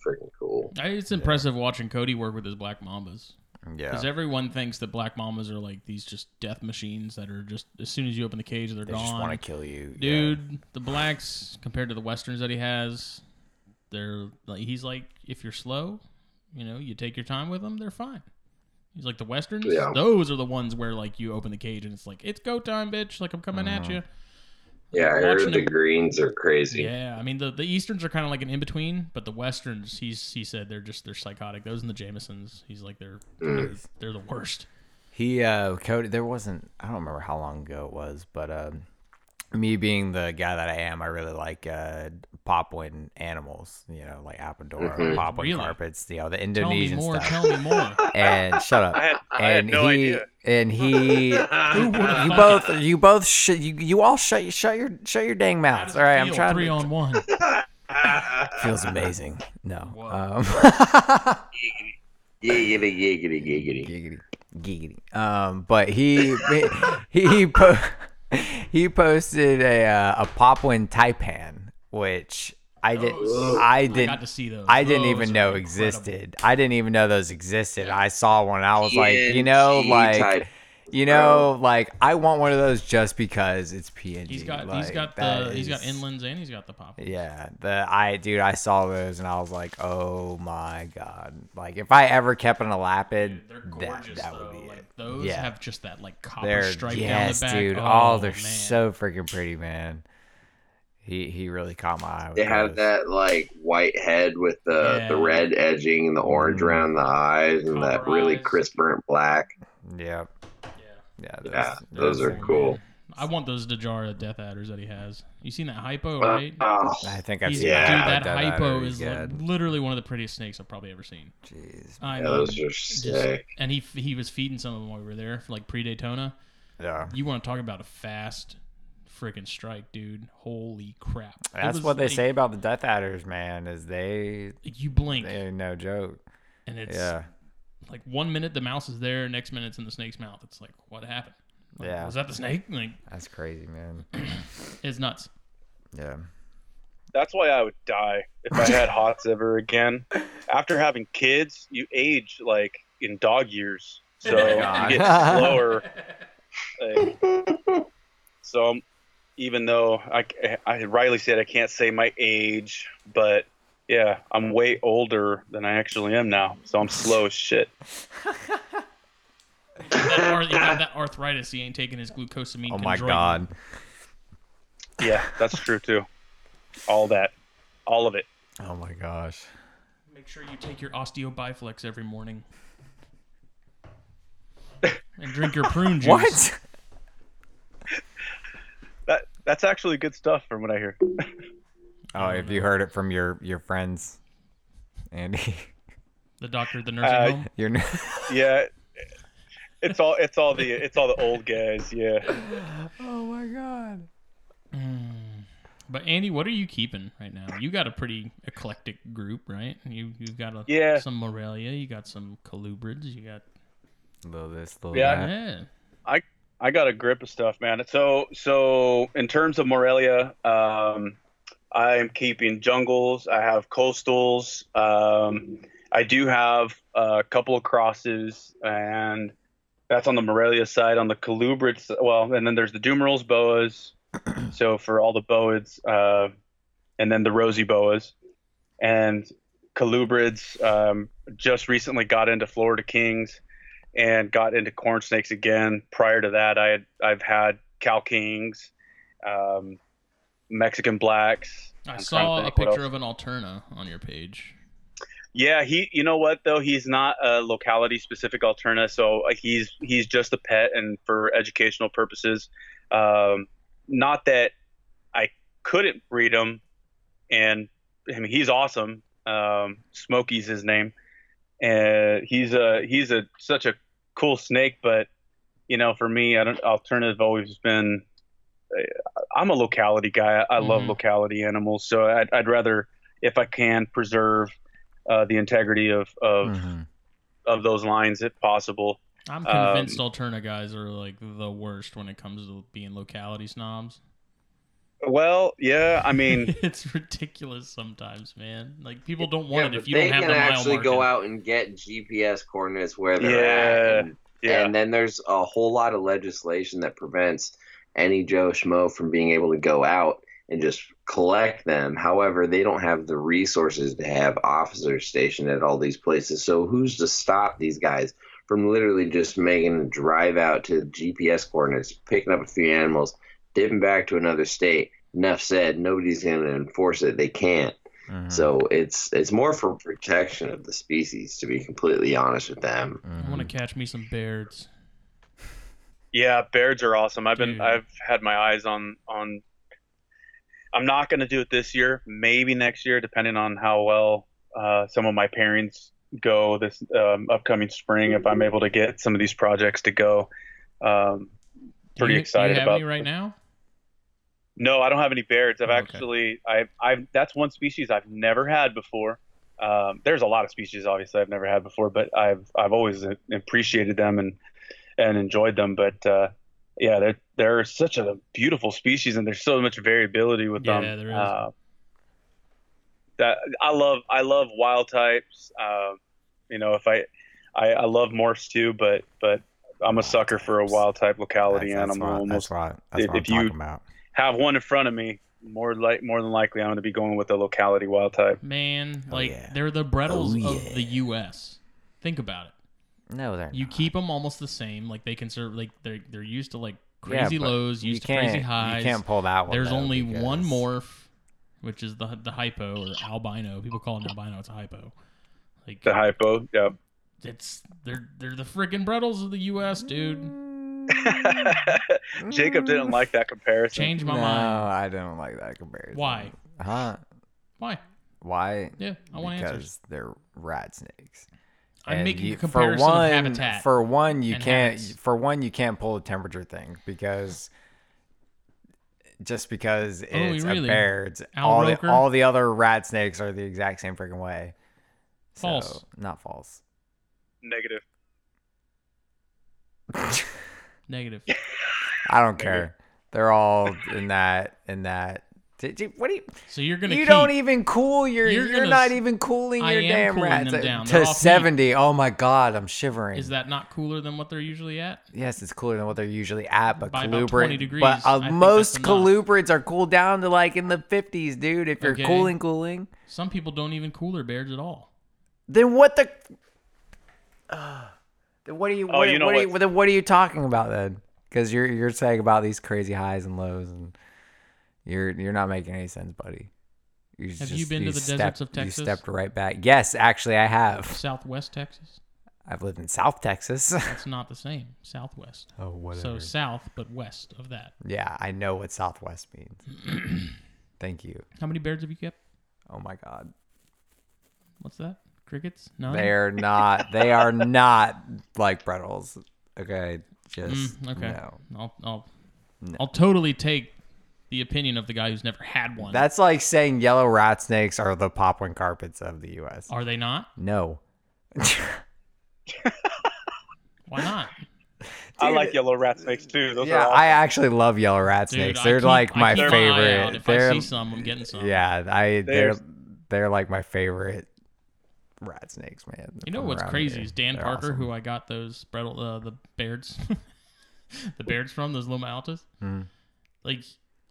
freaking cool. It's impressive watching Cody work with his black mambas Yeah. because everyone thinks that black mambas are like these just death machines that are just as soon as you open the cage they're They gone. just want to kill you, Dude, the blacks compared to the westerns that he has, they're like he's like if you're slow, you know, you take your time with them, they're fine. He's like the westerns, Yeah. those are the ones where like you open the cage and it's like it's go time, bitch. Like I'm coming at Mhm. you. Yeah, I Watching heard the him- greens are crazy. Yeah, I mean the the easterns are kind of like an in between, but the westerns, he's he said they're just they're psychotic. Those and the Jamesons, he's like they're Mm. they're the worst. He uh Cody there wasn't I don't remember how long ago it was, but um me being the guy that I am, I really like uh Papuan animals, you know, like Apodora, Mhm. Papuan Really? carpets, you know, the Indonesian stuff. Tell me more. stuff. Tell me more. And shut up. I had, I had and no he idea. and he you both you both sh- you, you all shut shut your shut your dang mouths. does All I'm trying three to on one. feels amazing. No. Whoa. Um Giggity, giggity, giggity. giggity giggity um but he he he, po- he posted a uh, a Papuan taipan which I did Those- I I didn't got to see those. I didn't Those even know incredible. existed. I didn't even know those existed. I saw one. I was like, you know, like type. You know, like I want one of those just because it's PNG. He's got he's Like, got that the he's got inlands and he's got the pop. Yeah, the I dude, I saw those and I was like, oh my god! Like if I ever kept an Elapid, They're that gorgeous that though. would be like it. those Yeah. have just that like copper They're stripe yes, down the back. dude. Oh, Oh, they're man. so freaking pretty, man. He he really caught my eye. With They have those. that like white head with the, the red edging and the orange Mm. around the eyes and that Copper really crisp burnt black. Yep. Yeah. Yeah. Yeah, those are Oh, cool. man. I want those Dejara Death Adders that he has. You seen that hypo, Uh, right? oh, I think I've He's, seen yeah, dude, that. that Death hypo Adder is like, literally one of the prettiest snakes I've probably ever seen. Jeez. I yeah, mean, those are just- sick. and he he was feeding some of them while we were there, for like pre Daytona. Yeah. You want to talk about a fast freaking strike, dude? Holy crap! That's what they like- say about the Death Adders, man. Is they You blink, they're no joke. and it's Yeah. Like one minute the mouse is there, next minute it's in the snake's mouth. It's like, what happened? Like, Yeah. was that the snake? Like, That's crazy, man. it's nuts. Yeah. That's why I would die if I had hots ever again. After having kids, you age like in dog years, oh so God. you get slower. Like, so even though I, I Riley said I can't say my age, but yeah, I'm way older than I actually am now, so I'm slow as shit. that, ar- you got that arthritis. He ain't taking his glucosamine. Oh my chondroitin. god. Yeah, that's true too. All that, all of it. Oh my gosh. Make sure you take your Osteo Bi-Flex every morning. and drink your prune juice. What? That that's actually good stuff from what I hear. Oh, have you heard it from your your friends, Andy? The doctor the nursing Uh, home. Your Yeah, it's all it's all the it's all the old guys. Yeah. Oh my god. Mm. But Andy, what are you keeping right now? You got a pretty eclectic group, right? You you've got a, Yeah. some Morelia, you got some Colubrids, you got Little this, little Yeah. that. yeah. I I got a grip of stuff, man. So so in terms of Morelia, um, I'm keeping jungles. I have coastals. Um, I do have a couple of crosses, and that's on the Morelia side. On the Colubrids, well, and then there's the Dumeril's boas. so for all the boas, uh, and then the rosy boas, and Colubrids. Um, just recently got into Florida Kings and got into corn snakes again. Prior to that, I had I've had Cal kings, um, Mexican blacks. I I'm saw a picture of an Alterna on your page. Yeah, he. You know what though? He's not a locality specific alterna, so uh, he's he's just a pet and for educational purposes. Um, not that I couldn't breed him, and I mean he's awesome. Um, Smokey's his name, and he's a he's a such a cool snake. But you know, for me, I don't alternative always been. I'm a locality guy. I, I love Mhm. locality animals, so I'd, I'd rather, if I can, preserve uh, the integrity of of, Mhm. of those lines if possible. I'm Um, convinced Alterna guys are like the worst when it comes to being locality snobs. Well, yeah, I mean, it's ridiculous sometimes, man. Like people don't Yeah, want it but if you they don't have can the mile actually marking. go out and get GPS coordinates where they're Yeah, at. And, yeah, and then there's a whole lot of legislation that prevents any Joe Schmo from being able to go out and just collect them. However, they don't have the resources to have officers stationed at all these places. So who's to stop these guys from literally just making a drive out to GPS coordinates, picking up a few animals, dipping back to another state? Enough said. Nobody's going to enforce it. They can't. Mhm. So it's it's more for protection of the species, to be completely honest with them. I want to catch me some bears. Yeah. Bears are awesome. I've been, Dude. I've had my eyes on on. I'm not going to do it this year. Maybe next year, depending on how well uh, some of my parents go this um, upcoming spring. If I'm able to get some of these projects to go, um, pretty you, excited do you have about. any right now? No, I don't have any bears. I've Oh, okay. actually, I, I, that's one species I've never had before. Um, there's a lot of species, obviously, I've never had before, but I've, I've always appreciated them and, and enjoyed them. But uh, yeah, they're, they're such a beautiful species, and there's so much variability with them. Yeah, there is. Uh, that I love, I love wild types. Um, you know, if I, I, I love morphs too, but, but I'm a sucker for a wild type locality That's, that's animal. what, almost that's what, that's if- what I'm if you- talking about. have one in front of me, more like more than likely I'm going to be going with the locality wild type. Man, Oh, like yeah. they're the Brettles Oh, of the U.S. Think about it. No, they're You not. keep them almost the same. Like they can serve. Like they're they're used to like crazy but lows, you used to can't, crazy highs. You can't pull that one. There's though, only one because- morph, which is the the hypo or albino. People call it albino. It's a hypo. Like The hypo, Yep. it's they're they're the freaking Brettles of the U.S. Dude. Jacob didn't like that comparison. Change my no, mind. I don't like that comparison. Why? Huh? Why? Why? Yeah, I want because answers. they're rat snakes. I'm And making you- a comparison for one, of habitat. For one, you can't. habits. For one, you can't pull a temperature thing because just because oh, it's Oh, really? a bear, it's Al all the, all the other rat snakes are the exact same freaking way. So, False. not false. Negative. Negative. I don't care. They're all in that in that. Did you, what do you? So you're gonna You keep, don't even cool your. You're You're, gonna not even cooling I your am damn cooling rats them uh, down. To off heat. seventy. Oh my god, I'm shivering. Is that not cooler than what they're usually at? Yes, it's cooler than what they're usually at, but By about colubrid. 20 degrees, but uh, most that's colubrids are cooled down to like in the fifties, dude. If you're Okay. cooling, cooling, Some people don't even cool their bears at all. then what the? Uh, then what are you? Oh, you know what, are you, what- then what are you talking about then? Because you're you're saying about these crazy highs and lows, and you're you're not making any sense, buddy. You Have you been to the deserts of Texas? You stepped right back. Yes, actually, I have. Southwest Texas. I've lived in South Texas. That's not the same. Southwest. oh, whatever. So south, but west of that. yeah, I know what Southwest means. Thank you. How many bears have you kept? Oh my God. What's that? Crickets? No. They're not. They are not like Brettles. Okay, just Mm, okay. no. I'll I'll No. I'll totally take the opinion of the guy who's never had one. That's like saying yellow rat snakes are the Papuan carpets of the U.S. Are they not? No. Why not? I like yellow rat snakes too. Those yeah, are I actually love yellow rat snakes. I They're keep- like my keep eye out. favorite. If They're I see some, I'm getting some. yeah, I they're they're like my favorite rat snakes, man. You know what's crazy here. is Dan They're Parker, awesome. who I got those Brettle, uh, the Bairds, the Bairds from those Loma Altas. Mhm. Like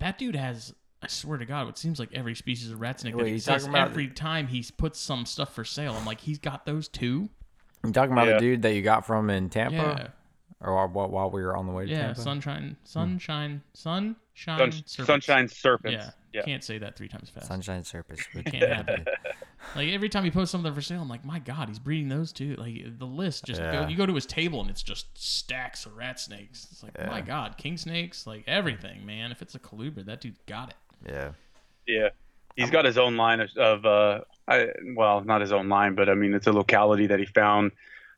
that dude has. I swear to God, what seems like every species of rat snake Wait, that you exists. talking about- Every time he puts some stuff for sale, I'm like, he's got those too. I'm talking about Yeah. the dude that you got from in Tampa, Yeah, or while, while, while we were on the way to yeah. Tampa? Sunshine, sunshine, sunshine, Sun- serpents. sunshine serpents. Yeah, Yeah. can't say that three times fast. Sunshine Surface. We Can't happen. Like every time he posts something for sale, I'm like, my God, he's breeding those too. Like the list just Yeah. go, you go to his table and it's just stacks of rat snakes. It's like, my God, king snakes, like everything, man. If it's a colubrid, that dude's got it. Yeah. Yeah, he's got his own line of, of uh, I, well, not his own line, but I mean, it's a locality that he found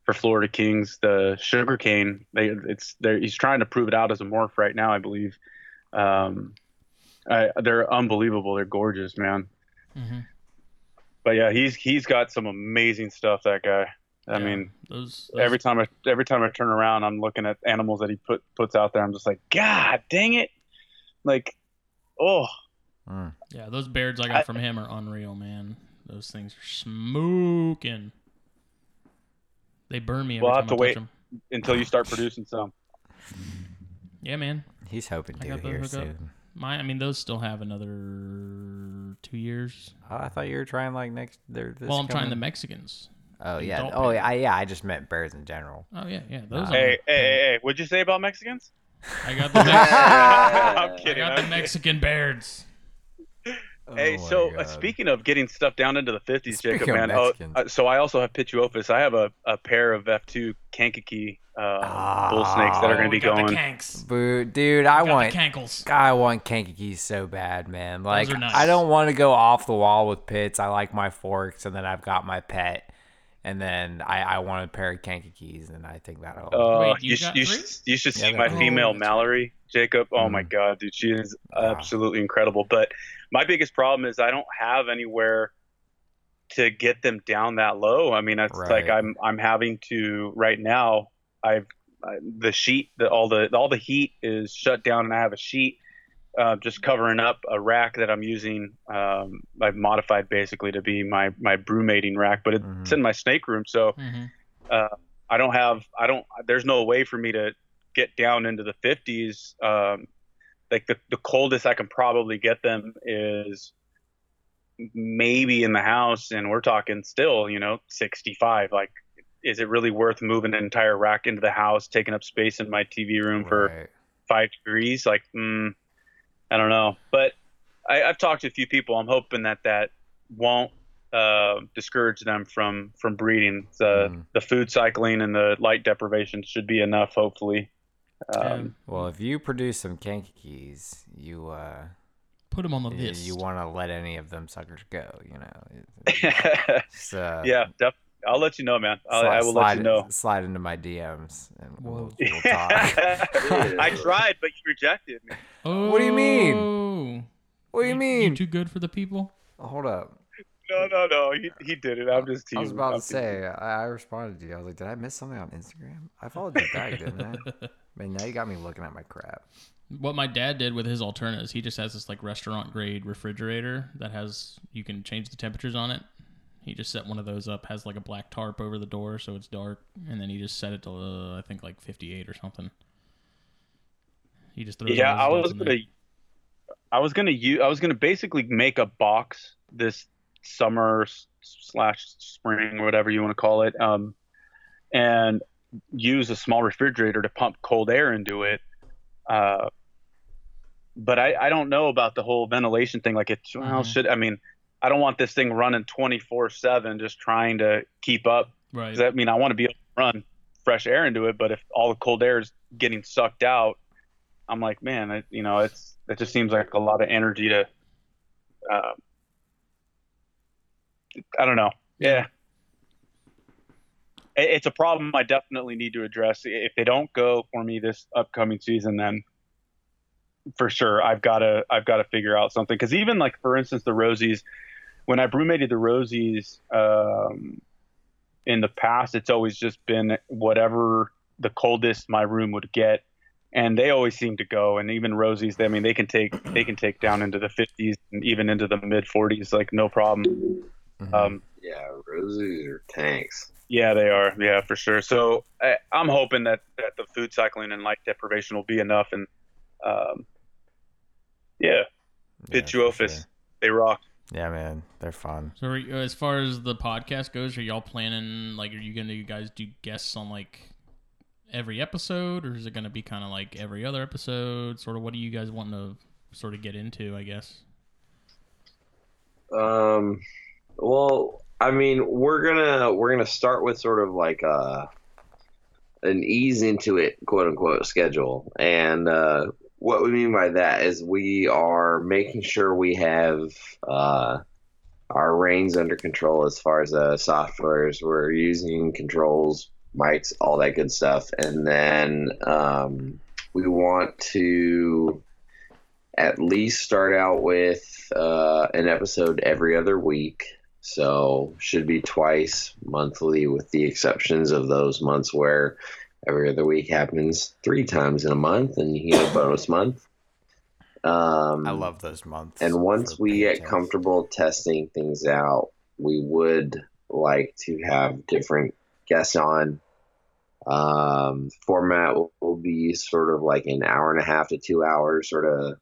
for Florida Kings, the sugarcane. They, it's there. He's trying to prove it out as a morph right now, I believe. Um, I, they're unbelievable. They're gorgeous, man. Mm-hmm. But yeah, he's he's got some amazing stuff. That guy. I mean, those, those every time I every time I turn around, I'm looking at animals that he put puts out there. I'm just like, God dang it! Like, oh, Mm. Yeah, those beards I got I- from him are unreal, man. Those things are smoking. They burn me every We'll time have to I wait. them. Until you start producing some. Yeah, man. He's hoping to got here hookup. soon. My, I mean, those still have another two years. Oh, I thought you were trying like next. There. This well, I'm trying the Mexicans. Oh the yeah. Oh yeah. I, yeah. I just meant bears in general. Oh yeah, yeah. Those. Uh, I'm Hey, hey, hey, hey! What'd you say about Mexicans? I got the Mex- I'm I kidding. got I'm the kidding. Mexican beards. Hey, Oh my so uh, God. speaking of getting stuff down into the 50s, Speaking Jacob, man. Oh, uh, so I also have Pituophis. I have a, a pair of F2 Kankakee uh, bull snakes that are Oh, going to be going. the. Boo, dude, I want the cankles. I want kankakee so bad, man. Like are nice. I don't want to go off the wall with pits. I like my forks, and then I've got my pet, and then I, I want a pair of kankakees, and I think that'll. Uh, Wait, you you, sh- got you, three? sh- you should Yeah, see they're my cool. female Oh, that's right. Mallory, Jacob. Oh my Mm. God, dude, she is Wow. absolutely incredible. But my biggest problem is I don't have anywhere to get them down that low. I mean, it's like I'm I'm having to right now. I've I, the sheet, that all the all the heat is shut down, and I have a sheet uh, just covering up a rack that I'm using. Um, I've modified basically to be my my brumating rack, but it's Mhm. in my snake room, so hmm I don't have I don't there's no way for me to get down into the 50s um like the, the coldest I can probably get them is maybe in the house and we're talking still you know 65 like is it really worth moving an entire rack into the house taking up space in my TV room for five degrees? Like mm, I don't know. But I, I've talked to a few people. I'm hoping that that won't uh, discourage them from from breeding. The Mm. the food cycling and the light deprivation should be enough hopefully um, Well, if you produce some kankakees, you uh, Put them on the you, list. you want to let any of them suckers go, you know. yeah Just, uh, def- I'll let you know man I'll, Slide, I will slide, let you know Slide into my DMs and we'll, we'll talk. I tried but you rejected me oh, What do you mean? what do you mean You mean? too good for the people? Hold up. No no no he, he did it I'm just teasing. I was about I'm to say, I, I responded to you. I was like, did I miss something on Instagram? I followed you back, didn't I? Man, now you got me looking at my crap. What my dad did with his alternatives, he just has this like restaurant grade refrigerator that has you can change the temperatures on it. He just set one of those up, has like a black tarp over the door so it's dark, and then he just set it to uh, I think like 58 or something. He just throws. yeah I was gonna I was gonna use I was gonna basically make a box this summer slash spring whatever you want to call it um and use a small refrigerator to pump cold air into it uh but I, I don't know about the whole ventilation thing like it well Mhm. should I mean I don't want this thing running 24 7 just trying to keep up right. Does that mean I want to be able to run fresh air into it? But if all the cold air is getting sucked out, I'm like, man, it, you know, it's it just seems like a lot of energy to. Uh, I don't know. Yeah. It's a problem I definitely need to address. If they don't go for me this upcoming season, then for sure I've got to I've got to figure out something. Because even like for instance the Rosies, when I brumated the Rosies, um, in the past it's always just been whatever the coldest my room would get and they always seem to go and even rosies i mean they can take they can take down into the 50s and even into the mid 40s like no problem Mhm. um Yeah, roses are tanks. yeah they are yeah for sure so I, i'm hoping that that the food cycling and light deprivation will be enough and um yeah Yeah, Pituophis sure. they rock Yeah, man, they're fun. So are you- as far as the podcast goes, are y'all planning like are you gonna you guys do guests on like every episode or is it gonna be kind of like every other episode? Sort of what do you guys want to sort of get into? I guess. Um, well, I mean, we're gonna we're gonna start with sort of like a an ease into it, quote unquote, schedule. And uh, what we mean by that is we are making sure we have uh, our reins under control as far as the softwares we're using, controls, mics, all that good stuff. And then um, we want to at least start out with uh, an episode every other week. So should be twice monthly, with the exceptions of those months where every other week happens three times in a month, and you get a bonus month. Um, I love those months. And once we get comfortable testing things out, we would like to have different guests on. Um, format will, will be sort of like an hour and a half to two hours, sort of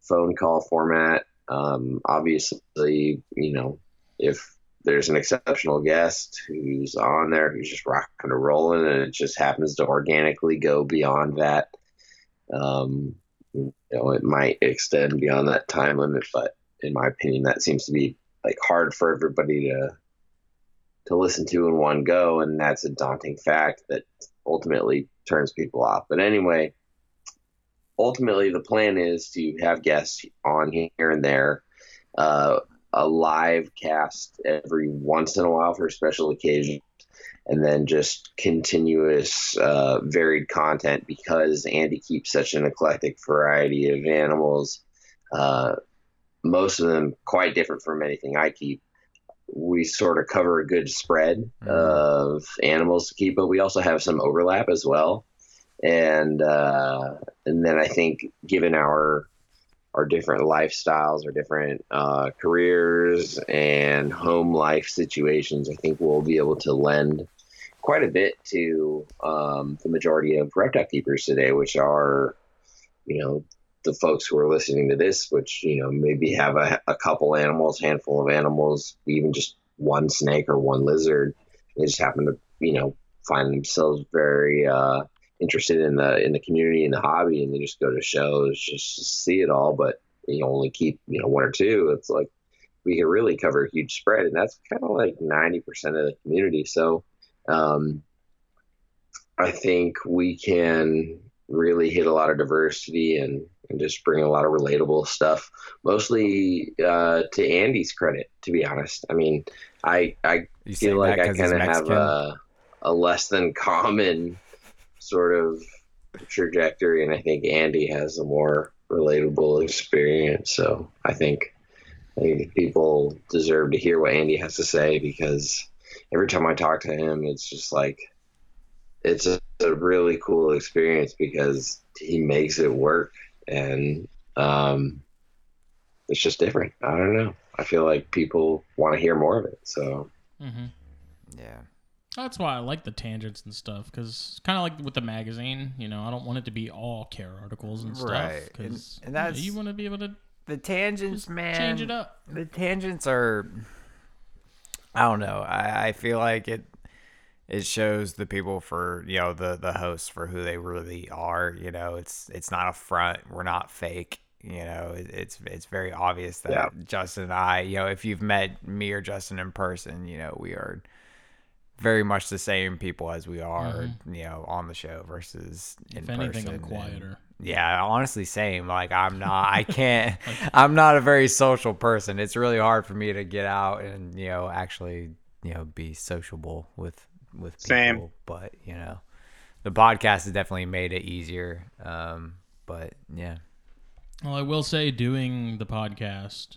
phone call format. Um, obviously, you know, if there's an exceptional guest who's on there who's just rocking and rolling, and it just happens to organically go beyond that, um, you know, it might extend beyond that time limit. But in my opinion, that seems to be like hard for everybody to to listen to in one go, and that's a daunting fact that ultimately turns people off. But anyway, ultimately the plan is to have guests on here and there, uh, a live cast every once in a while for special occasions, and then just continuous uh, varied content because Andy keeps such an eclectic variety of animals. Uh, most of them quite different from anything I keep we sort of cover a good spread Mhm. of animals to keep, but we also have some overlap as well. And uh, and then I think, given our our different lifestyles, our different uh, careers and home life situations, I think we'll be able to lend quite a bit to um, the majority of reptile keepers today, which are, you know, the folks who are listening to this, which you know maybe have a, a couple animals, handful of animals, even just one snake or one lizard. They just happen to you know find themselves very uh, interested in the in the community and the hobby, and they just go to shows just to see it all. But you only keep you know one or two. It's like we can really cover a huge spread, and that's kind of like ninety percent of the community. So. Um, I think we can really hit a lot of diversity and, and just bring a lot of relatable stuff. Mostly uh, to Andy's credit, to be honest. I mean, I I You feel like I kind of have a a less than common sort of trajectory, and I think Andy has a more relatable experience. So I think I think people deserve to hear what Andy has to say because every time I talk to him, it's just like it's a, a really cool experience because he makes it work and um, it's just different. I don't know. I feel like people want to hear more of it. So Mm-hmm. Yeah. That's why I like the tangents and stuff because it's kind of like with the magazine, you know, I don't want it to be all care articles and stuff Right. And- because and that's- you want to be able to The tangents, man. change it up. The tangents are. I don't know. I, I feel like it. It shows the people for you know the the hosts for who they really are. You know, it's it's not a front. We're not fake. You know, it, it's it's very obvious that Yeah. Justin and I, you know, if you've met me or Justin in person, you know, we are very much the same people as we are, you know, on the show versus in If anything, person. I'm And- quieter. yeah, honestly, same. Like I'm not. I can't. I'm not a very social person. It's really hard for me to get out and you know actually you know be sociable with with people. Same. But you know, the podcast has definitely made it easier. Um, but yeah, Well, I will say, doing the podcast,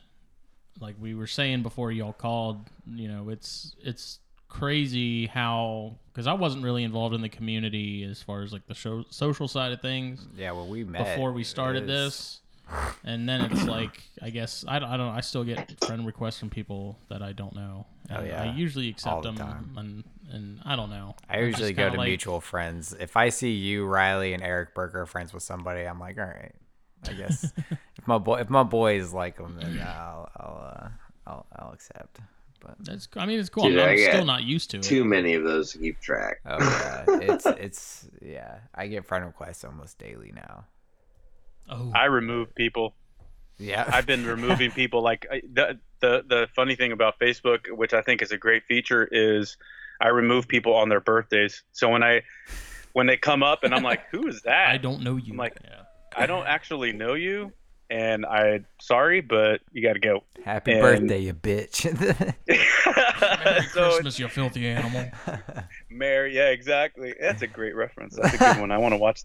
like we were saying before y'all called, you know, it's it's crazy how because I wasn't really involved in the community as far as like the show, social side of things yeah. Well, we met before we started is- this, and then it's like I guess I, don't- I don't know, I still get friend requests from people that I don't know. Oh, yeah. I usually All accept the them, time. and and I don't know. I I'm usually go to like- mutual friends. If I see you, Riley, and Eric Berger are friends with somebody, I'm like, all right. I guess if my boy if my boys like them, then I'll I'll uh, I'll, I'll accept. But That's I mean it's cool. Dude, I'm, I I'm still not used to it. too many of those to keep track. Oh yeah, it's it's yeah. I get friend requests almost daily now. Oh, I remove people. Yeah, I've been removing people. Like the the the funny thing about Facebook, which I think is a great feature, is I remove people on their birthdays. So when I when they come up and I'm like, who is that? I don't know you. I'm like- yeah. I don't actually know you, and I sorry, but you got to go. Happy and- birthday, you bitch. Merry so Christmas, you filthy animal. Merry, yeah, exactly. That's a great reference. That's a good one. I want to watch.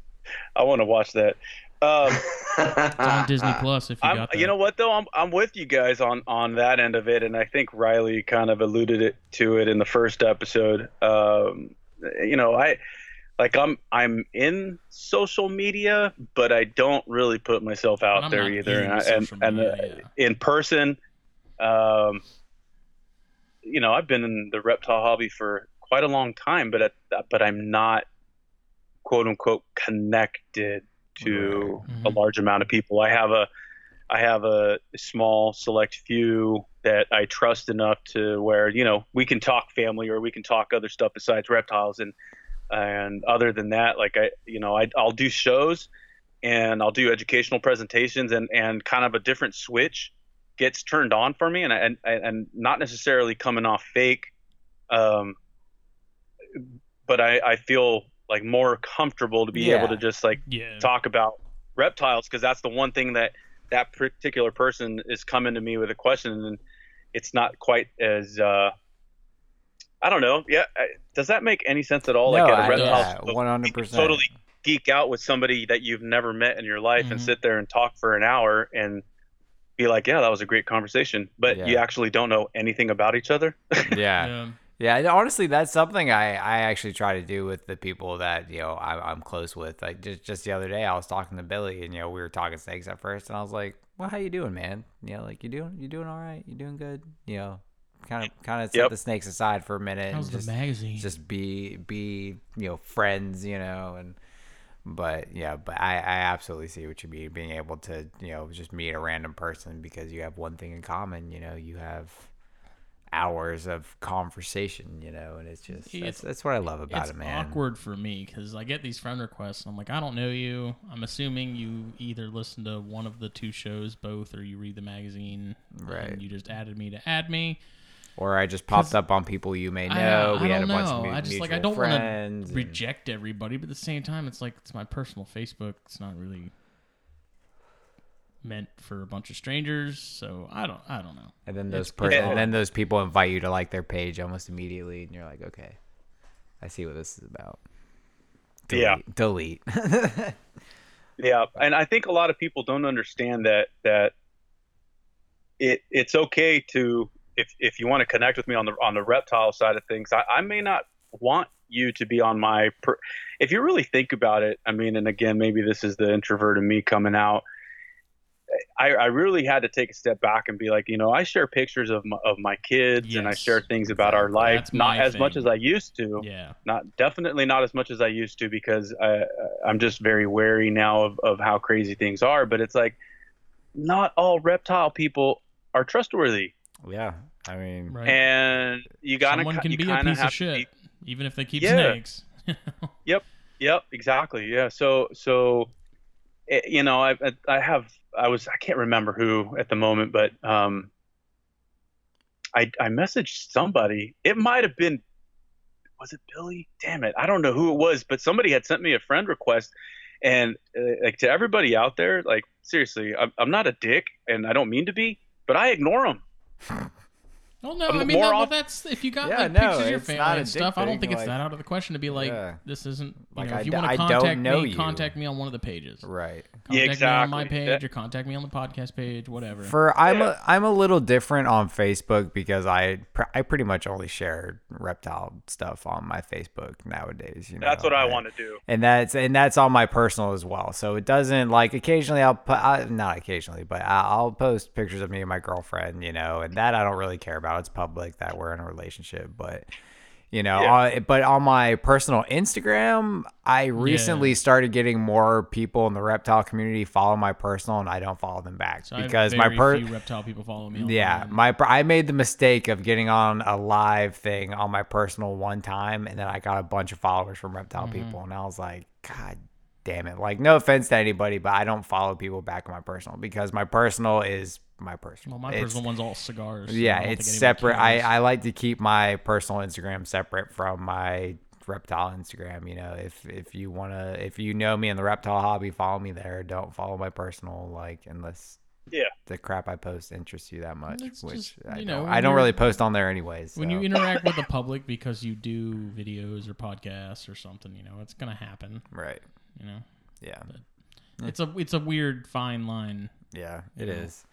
I want to watch that. Um, It's on Disney Plus if you I'm, got that. you know what though? I'm I'm with you guys on on that end of it, and I think Riley kind of alluded it to it in the first episode. Um, you know, I like I'm I'm in social media, but I don't really put myself out there either. And I- and and, media, uh, in person, um, you know, I've been in the reptile hobby for quite a long time, but at, but I'm not quote unquote connected to Right. a Mhm. large amount of people. I have a I have a small select few that I trust enough to where you know we can talk family or we can talk other stuff besides reptiles and and other than that like I you know I, I'll do shows and I'll do educational presentations and and kind of a different switch gets turned on for me and I, and and not necessarily coming off fake um but I I feel like more comfortable to be Yeah. able to just like Yeah. talk about reptiles because that's the one thing that that particular person is coming to me with a question and it's not quite as uh I don't know. Yeah, does that make any sense at all? No, like at a I- reptile yeah, show, 100%. totally geek out with somebody that you've never met in your life and Mhm. sit there and talk for an hour and be like, yeah, that was a great conversation, but you actually don't know anything about each other. Yeah. Yeah. Yeah, and honestly, that's something I, I actually try to do with the people that you know I, I'm close with. Like just just the other day, I was talking to Billy, and you know we were talking snakes at first, and I was like, "Well, how you doing, man? You know, like you doing you doing all right? You doing good? You know, kind of kind of set Yep. the snakes aside for a minute How's and the just magazine? just be be you know friends, you know, and but yeah, but I I absolutely see what you mean. Being able to you know just meet a random person because you have one thing in common. You know, you have hours of conversation, you know, and it's just that's, It's- that's what I love about it's it, man. awkward for me because I get these friend requests. And I'm like, I don't know you. I'm assuming you either listen to one of the two shows, both, or you read the magazine. Right. And you just added me to add me. Or I just popped up on people you may know. I we had a don't bunch of know. mu- I just, like, I mutual don't wanna friends. and- Reject everybody, but at the same time, it's like it's my personal Facebook. It's not really meant for a bunch of strangers. So I don't. I don't know. And then those per- and then those people invite you to like their page almost immediately, and you're like, okay, I see what this is about. Yeah. delete. Yeah, and I think a lot of people don't understand that that it it's okay to if if you want to connect with me on the on the reptile side of things, I, I may not want you to be on my per, if you really think about it. I mean, and again, maybe this is the introvert in me coming out. I, I really had to take a step back and be like, you know, I share pictures of my, of my kids and I share things about our life, not as much as I used to Yeah. not definitely not as much as I used to because I, I'm just very wary now of, of how crazy things are. But it's like not all reptile people are trustworthy, yeah, I mean, Right. and you gotta Someone can you be a piece of shit, be- even if they keep Yeah. snakes. Yep, yep, exactly. Yeah. So so, eh, you know, I I- I have I was I can't remember who at the moment, but um, I I messaged somebody. It might have been was it Billy? Damn it, I don't know who it was, but somebody had sent me a friend request, and uh, like to everybody out there, like seriously, I'm I'm not a dick, and I don't mean to be, but I ignore them. Ha Well, no, Um, I mean, more that, well, that's if you got Yeah, like no, pictures of your it's family and stuff. I don't think it's like- that out of the question to be like, Yeah. this isn't. You Like, know, if you want to contact me, you. contact me on one of the pages. right. Contact me on my page That- or contact me on the podcast page, whatever. For I'm Yeah. a I'm a little different on Facebook because I pr- I pretty much only share reptile stuff on my Facebook nowadays. You know, That's what I want to do. and that's and that's on my personal as well. So it doesn't like occasionally I'll put I, not occasionally, but I- I'll post pictures of me and my girlfriend, you know, and that I don't really care about. It's public that we're in a relationship, but you know, Yeah. uh, but on my personal Instagram, I recently started getting more people in the reptile community follow my personal, and I don't follow them back So because my per few reptile people follow me. yeah, online. my I made the mistake of getting on a live thing on my personal one time, and then I got a bunch of followers from reptile Mm-hmm. people, and I was like, God damn it! Like, no offense to anybody, but I don't follow people back on my personal because my personal is my personal. Well, my It's- personal one's all cigars. yeah, I don't it's separate. I. I like to keep my personal Instagram separate from my reptile Instagram. You know, if if you wanna, if you know me in the reptile hobby, follow me there. Don't follow my personal, like unless Yeah. the crap I post interests you that much. It's which just, I you don't, know, I don't really post on there anyways. when you interact with the public because you do videos or podcasts or something, you know, it's gonna happen. right, You know, yeah, it's a it's a weird fine line. yeah, it know. is.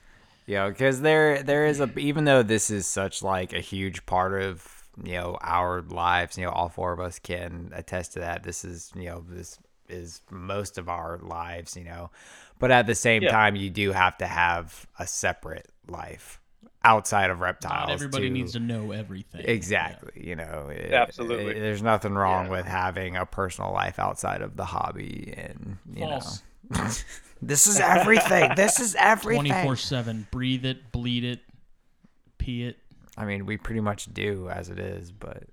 Yeah, because there there is a even though this is such like a huge part of you know our lives. You know, all four of us can attest to that. This is you know this is most of our lives. You know, but at the same Yeah. time, you do have to have a separate life outside of reptiles. Not everybody to- needs to know everything. Exactly. You know, it- Absolutely. it- there's nothing wrong Yeah. with having a personal life outside of the hobby, and you False. know, this is everything. this is everything. Twenty four seven. Breathe it, bleed it, pee it. I mean, we pretty much do as it is, but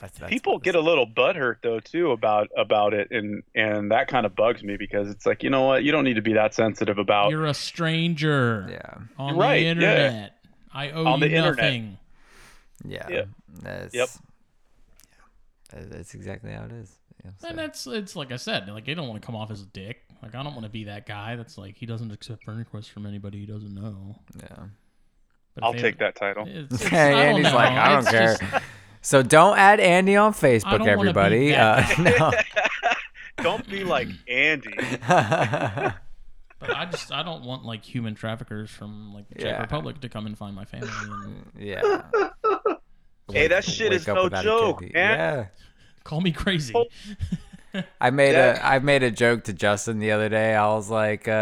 that's, that's People what get a little butthurt though too about about it, and and that kind of bugs me because it's like you know what, you don't need to be that sensitive about. You're a stranger Yeah, on Right, the yeah. internet. I owe On you the internet. nothing. yeah, Yeah. That's, Yep. yeah, that's exactly how it is. Yeah, so- And that's it's like I said, like I don't want to come off as a dick. Like I don't want to be that guy that's like he doesn't accept friend requests from anybody he doesn't know. yeah. But I'll take that title. It's, it's, Hey, I don't know. like, I don't It's care. just- So don't add Andy on I Facebook, don't wanna be everybody. Uh, no. Don't be like Andy. but I just I don't want like human traffickers from like the Czech Yeah. Republic to come and find my family and yeah. Hey, that shit is up no joke, man. Yeah. call me crazy. I made Jack. a I made a joke to Justin the other day. I was like, uh,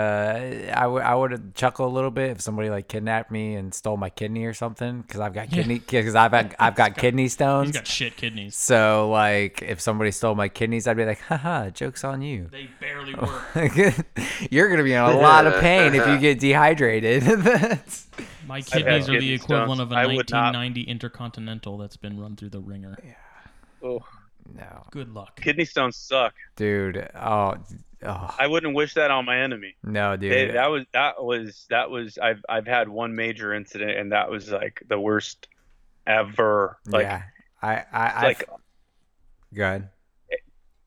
I would I would chuckle a little bit if somebody like kidnapped me and stole my kidney or something because I've got kidney because I've had, I've got kidney He's stones. got shit kidneys. So like, if somebody stole my kidneys, I'd be like, haha, jokes on you. They barely work. You're gonna be in a lot of pain if you get dehydrated. My kidneys are the equivalent stones. of a I would not- 1990 Intercontinental that's been run through the ringer. Yeah. Oh, no, Good luck. kidney stones suck. dude. Oh, oh I wouldn't wish that on my enemy. no, dude. They- that was that was that was I've I've had one major incident and that was like the worst ever. Like yeah, I I, I like good.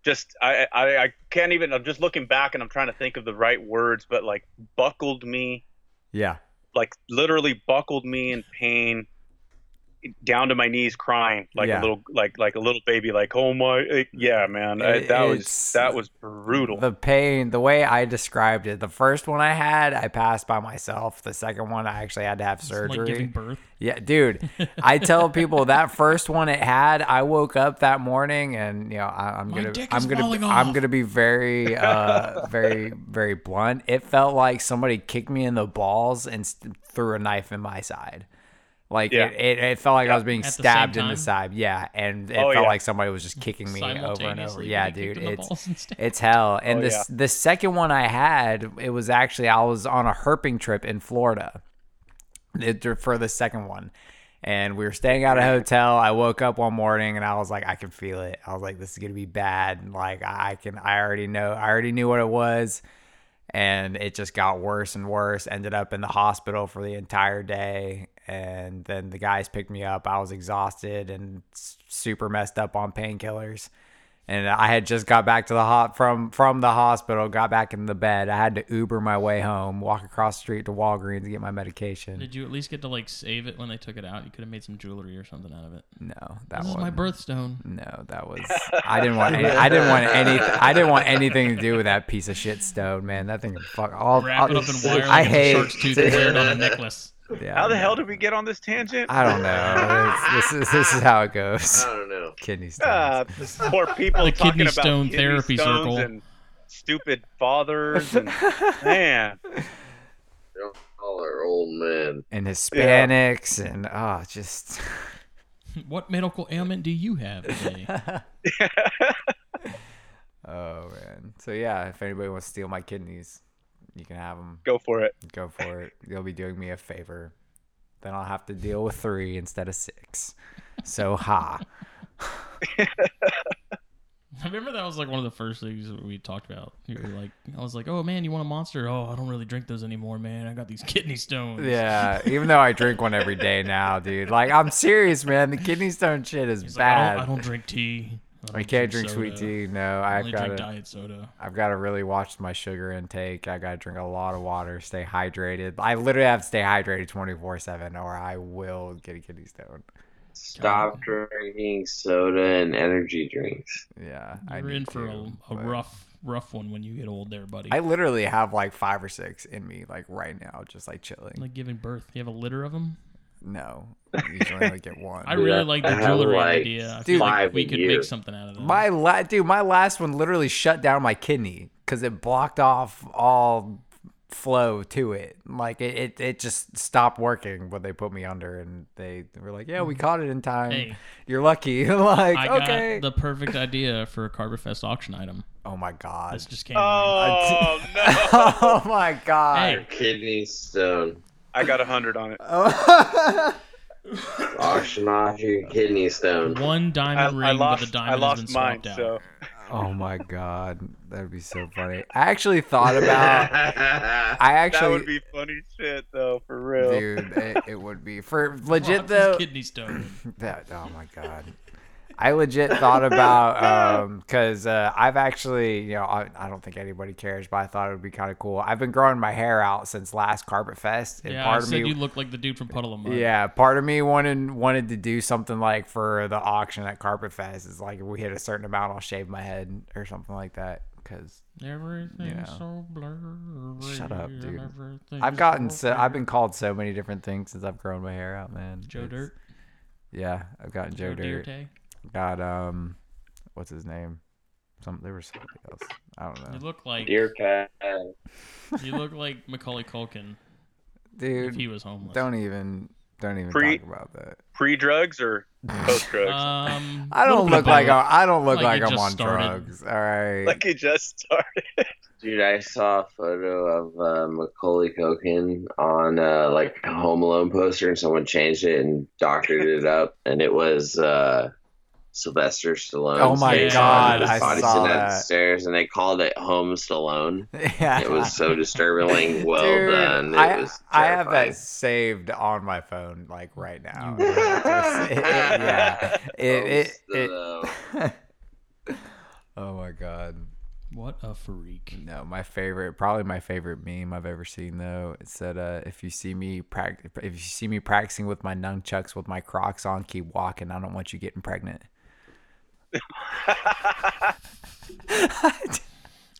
just I, I I can't even. I'm just looking back and I'm trying to think of the right words, but like buckled me, Yeah, like literally buckled me in pain, down to my knees, crying like Yeah. a little like like a little baby. Like oh my, yeah, man, I, It- that was that was brutal. The pain, the way I described it, the first one I had, I passed by myself. The second one, I actually had to have It's surgery. like giving birth. Yeah, dude. I tell people that first one it had. I woke up that morning, and you know, I, I'm My gonna, dick I'm gonna, falling I'm gonna be very, uh, very, very blunt. It felt like somebody kicked me in the balls and st- threw a knife in my side. Like Yeah. it, it, it felt like I was being At the stabbed in the side. Yeah, and it Oh, felt yeah. like somebody was just kicking me over and over. Yeah, dude, it's balls and stuff. it's hell. And Oh, this the second one I had, it was actually I was on a herping trip in Florida for the second one. And we were staying at a hotel. I woke up one morning and I was like, I can feel it. I was like, this is gonna be bad. Like I can I already know I already knew what it was. And it just got worse and worse. Ended up in the hospital for the entire day. And then the guys picked me up. I was exhausted and super messed up on painkillers and I had just got back to the hot from from the hospital, got back in the bed. I had to Uber my way home, walk across the street to Walgreens to get my medication. Did you at least get to like save it when they took it out? You could have made some jewelry or something out of it. no, that This is was my birthstone. No, that was I didn't want any, I didn't want any I didn't want anything to do with that piece of shit stone, man. That thing fuck all. Wrap it up in wire I like hate a shark's tooth and wear it on a necklace. Yeah, How the hell did we get on this tangent? I don't know. This is this is how it goes. I don't know. Kidney stones. Ah, this poor people The talking kidney about stone kidney therapy stones circle. and stupid fathers and man. All our old men. and Hispanics and oh, just What medical ailment do you have today? oh man. So yeah, if anybody wants to steal my kidneys, you can have them. Go for it. Go for it. You'll be doing me a favor. Then I'll have to deal with three instead of six. So ha. I remember that was like one of the first things that we talked about. You were like, I was like, oh man, you want a monster? Oh, I don't really drink those anymore, man. I got these kidney stones. Yeah. Even though I drink one every day now, dude. Like I'm serious, man. The kidney stone shit is He's like, I bad. don't, I don't drink tea. I don't can't drink soda. sweet tea. No, I I've got to diet soda. I've got to really watch my sugar intake. I got to drink a lot of water, stay hydrated. I literally have to stay hydrated 24 7 or I will get a kidney stone. Stop drinking soda and energy drinks. Yeah. I You're need in for to, a, a but- rough, rough one when you get old, there, buddy. I literally have like five or six in me, like right now, just like chilling. like giving birth. You have a litter of them. No, you usually only get one. I really I- like the jewelry like, idea. I Dude, feel like we could year. make something out of that. My la- dude, my last one literally shut down my kidney because it blocked off all flow to it. Like it, it, it just stopped working when they put me under, and they were like, "Yeah, we mm-hmm. caught it in time. Hey. You're lucky." like, I got okay. the perfect idea for a Carpet Fest auction item. oh my god. This just came. Oh no! oh my god. Hey. Kidney stone. I got a hundred on it. Oh, Auction off kidney stone. One I, diamond ring I lost. with a I diamond lost has been mine. swapped out. So oh my god. That'd be so funny. I actually thought about. I actually. that actually. would be funny shit, though, for real. Dude, it, it would be for legit Lost his though. kidney stone. That oh my god. I legit thought about um because uh, I've actually you know I, I don't think anybody cares but I thought it would be kind of cool. I've been growing my hair out since last Carpet Fest and yeah, I of said me you look like the dude from Puddle of Mudd. yeah part of me wanted wanted to do something like for the auction at Carpet Fest is like if we hit a certain amount I'll shave my head or something like that because Everything's You know. so blurry. Shut up, dude. I've gotten so so I've been called so many different things since I've grown my hair out man. Joe It's- Dirt. Yeah, I've gotten Joe Dirt. Dirte. Got um what's his name some there was somebody else i don't know. You know look like Dear cat. you look like Macaulay Culkin if dude he was homeless. don't even don't even Pre- talk about that Pre-drugs or post-drugs? Um, i don't look like both. I'm, don't look Like like, i'm on started. drugs all right like he just started. Dude, I saw a photo of uh, Macaulay Culkin on uh, like a Home Alone poster, and someone changed it and doctored it up, and it was uh, Sylvester Stallone. Oh my Yeah. God, his I body saw sitting the that. stairs, and they called it Home Stallone. yeah It was so disturbingly well Dude, done. It I, was I have that saved on my phone like right now it- it- yeah it, it, it, oh my god What a freak. No, my favorite, probably my favorite meme I've ever seen though. It said, uh, "If you see me prac- if you see me practicing with my nunchucks with my Crocs on, keep walking. I don't want you getting pregnant."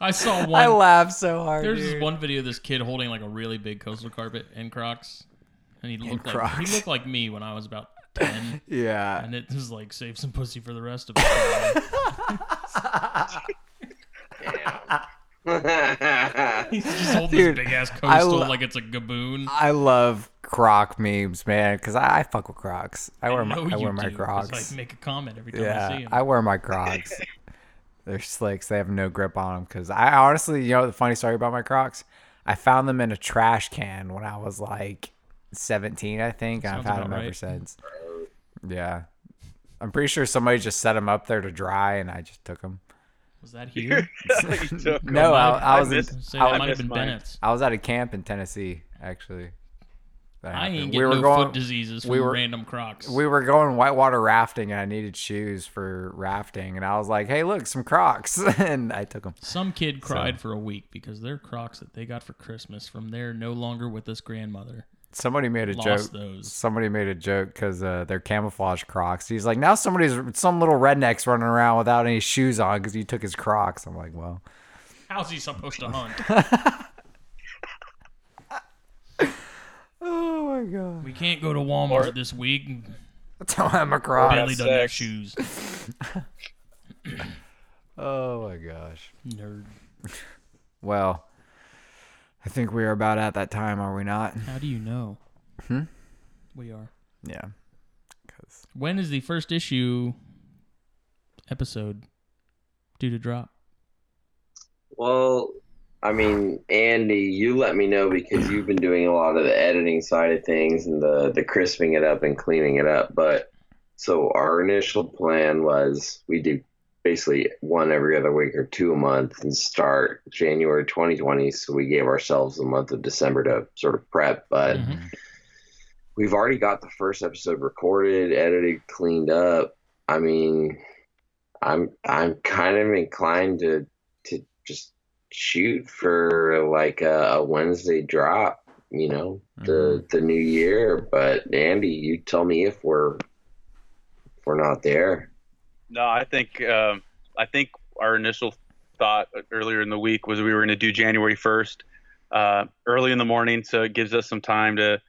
I saw one. I laughed so hard. There's dude. this one video of this kid holding like a really big coastal carpet in Crocs, and he looked like Crocs. he looked like me when I was about ten, Yeah. and it was like save some pussy for the rest of it. He's just holding Dude, this big ass coastal lo- like it's a gaboon. I love Croc memes, man, because I, I fuck with Crocs. I wear my know I you wear my do, 'cause Crocs. I make a comment every time I see yeah, him. I wear my Crocs. They're slicks. They have no grip on them. Because I honestly, you know, the funny story about my Crocs, I found them in a trash can when I was like 17, I think, and I've had about them ever since. Yeah, I'm pretty sure somebody just set them up there to dry, and I just took them. Was that here? No. I, I I was in, missed- I, might have been mine. Bennett's. I was at a camp in Tennessee, actually. I ain't getting we were no going, foot diseases from we were- random Crocs. we were going whitewater rafting, and I needed shoes for rafting, and I was like, "Hey, look, some Crocs," and I took them. Some kid cried for a week because their Crocs that they got for Christmas from their no longer with us grandmother Somebody made a lost joke. those. Somebody made a joke because uh, they're camouflage Crocs. He's like, now somebody's some little redneck's running around without any shoes on because he took his Crocs. I'm like, well, How's he supposed to hunt? oh my god, we can't go to Walmart this week and tell him a Croc. Billy doesn't have sex. shoes. Oh my gosh. Nerd. Well, I think we are about at that time, are we not? How do you know? Hmm? We are. Yeah. Because When is the first issue episode due to drop? Well, I mean, Andy, you let me know because you've been doing a lot of the editing side of things and the the crisping it up and cleaning it up. But so our initial plan was we do basically one every other week or two a month and start January 2020. So we gave ourselves the month of December to sort of prep. But Mhm. we've already got the first episode recorded, edited, cleaned up. I mean, I'm I'm kind of inclined to to just shoot for like a, a Wednesday drop, you know, the the new year. But Andy, you tell me if we're if we're not there. No, I think um, I think our initial thought earlier in the week was we were going to do January first, uh, early in the morning, so it gives us some time to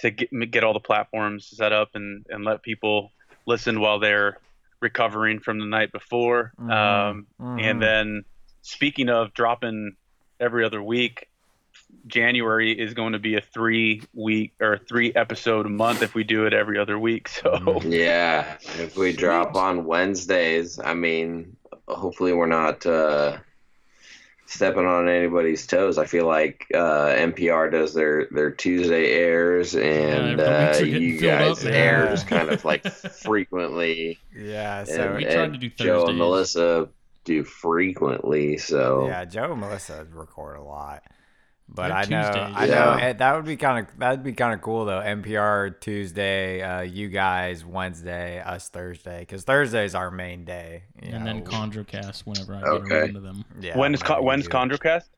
to get get all the platforms set up and and let people listen while they're recovering from the night before. Mhm. Um, Mhm. and then speaking of dropping every other week, January is going to be a three week or three episode month if we do it every other week. So Mhm. Yeah, if we drop on Wednesdays, I mean, hopefully we're not uh, stepping on anybody's toes. I feel like uh, NPR does their their Tuesday airs, and the uh, weeks are getting you filled up, guys yeah. airs kind of like frequently. yeah. And, So We and tried to do Joe and Melissa do frequently, so yeah, Joe and Melissa record a lot. But They're I know, Tuesdays. I know Yeah. that would be kind of that'd be kind of cool though. NPR Tuesday, uh, you guys Wednesday, us Thursday, because Thursday is our main day. you and then know. CondraCast whenever I get Okay. around to them. yeah, when's whenever Con- you when's do it. CondraCast?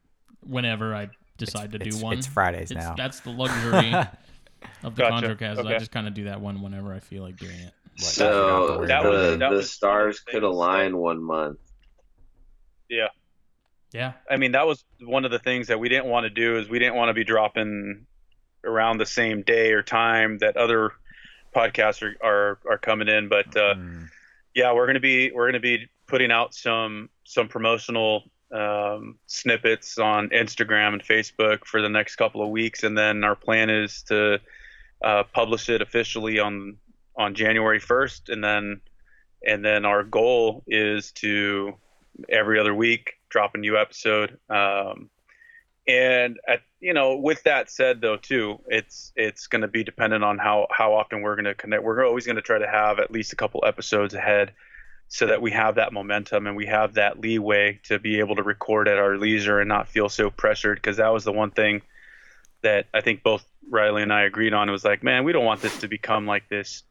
Whenever I decide to do It's- one. It's Fridays It's- now. That's the luxury of the Gotcha. CondraCast. Okay. I just kind of do that one whenever I feel like doing it. What, you don't have to so that was- it. the, that the was stars could of the things align one month. Yeah. I mean, that was one of the things that we didn't want to do is we didn't want to be dropping around the same day or time that other podcasts are are, are coming in. But uh, Mm. yeah, we're gonna be we're gonna be putting out some some promotional um, snippets on Instagram and Facebook for the next couple of weeks, and then our plan is to uh, publish it officially on on January first, and then and then our goal is to every other week drop a new episode. Um, and at, you know, with that said, though, too, it's it's going to be dependent on how how often we're going to connect. We're always going to try to have at least a couple episodes ahead, so that we have that momentum and we have that leeway to be able to record at our leisure and not feel so pressured. Because that was the one thing that I think both Riley and I agreed on. It was like, man, we don't want this to become like this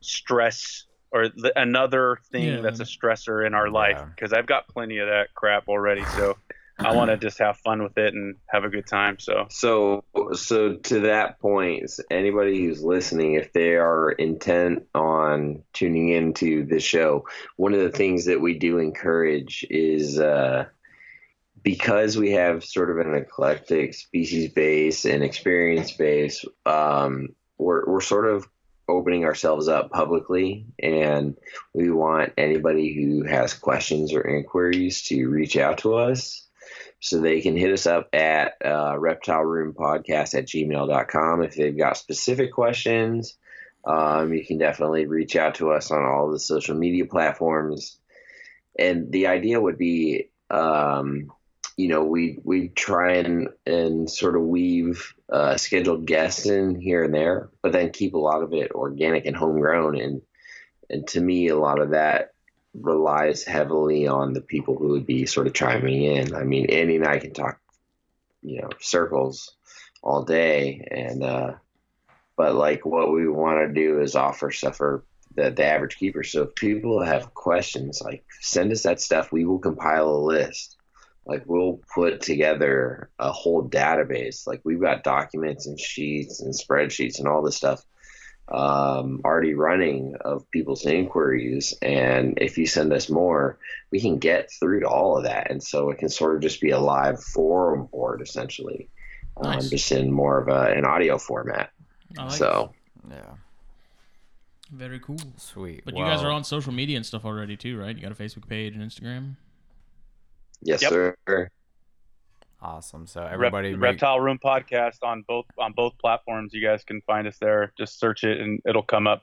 stress or the, another thing Yeah. that's a stressor in our life. Yeah. Because I've got plenty of that crap already. So I want to just have fun with it and have a good time. So So, so to that point, anybody who's listening, if they are intent on tuning into the show, one of the things that we do encourage is uh, because we have sort of an eclectic species base and experience base, um, we're we're sort of opening ourselves up publicly, and we want anybody who has questions or inquiries to reach out to us. So they can hit us up at uh, reptile room podcast at gmail.com if they've got specific questions. Um, you can definitely reach out to us on all the social media platforms. And the idea would be um, you know we we try and and sort of weave uh, scheduled guests in here and there but then keep a lot of it organic and homegrown and and to me a lot of that relies heavily on the people who would be sort of chiming in. I mean, Andy and I can talk, you know, circles all day, and uh, but like what we want to do is offer stuff for the, the average keeper. So if people have questions, like send us that stuff. We will compile a list. Like we'll put together a whole database. Like we've got documents and sheets and spreadsheets and all this stuff um, already running of people's inquiries. And if you send us more, we can get through to all of that. And so it can sort of just be a live forum board essentially, um, just in more of a, an audio format. I like so Yeah. Very cool. sweet. But you guys are on social media and stuff already too, right? You got a Facebook page and Instagram. Yes, Yep. sir. awesome. So Rep- everybody, make, Reptile Room podcast on both on both platforms. You guys can find us there. Just search it and it'll come up.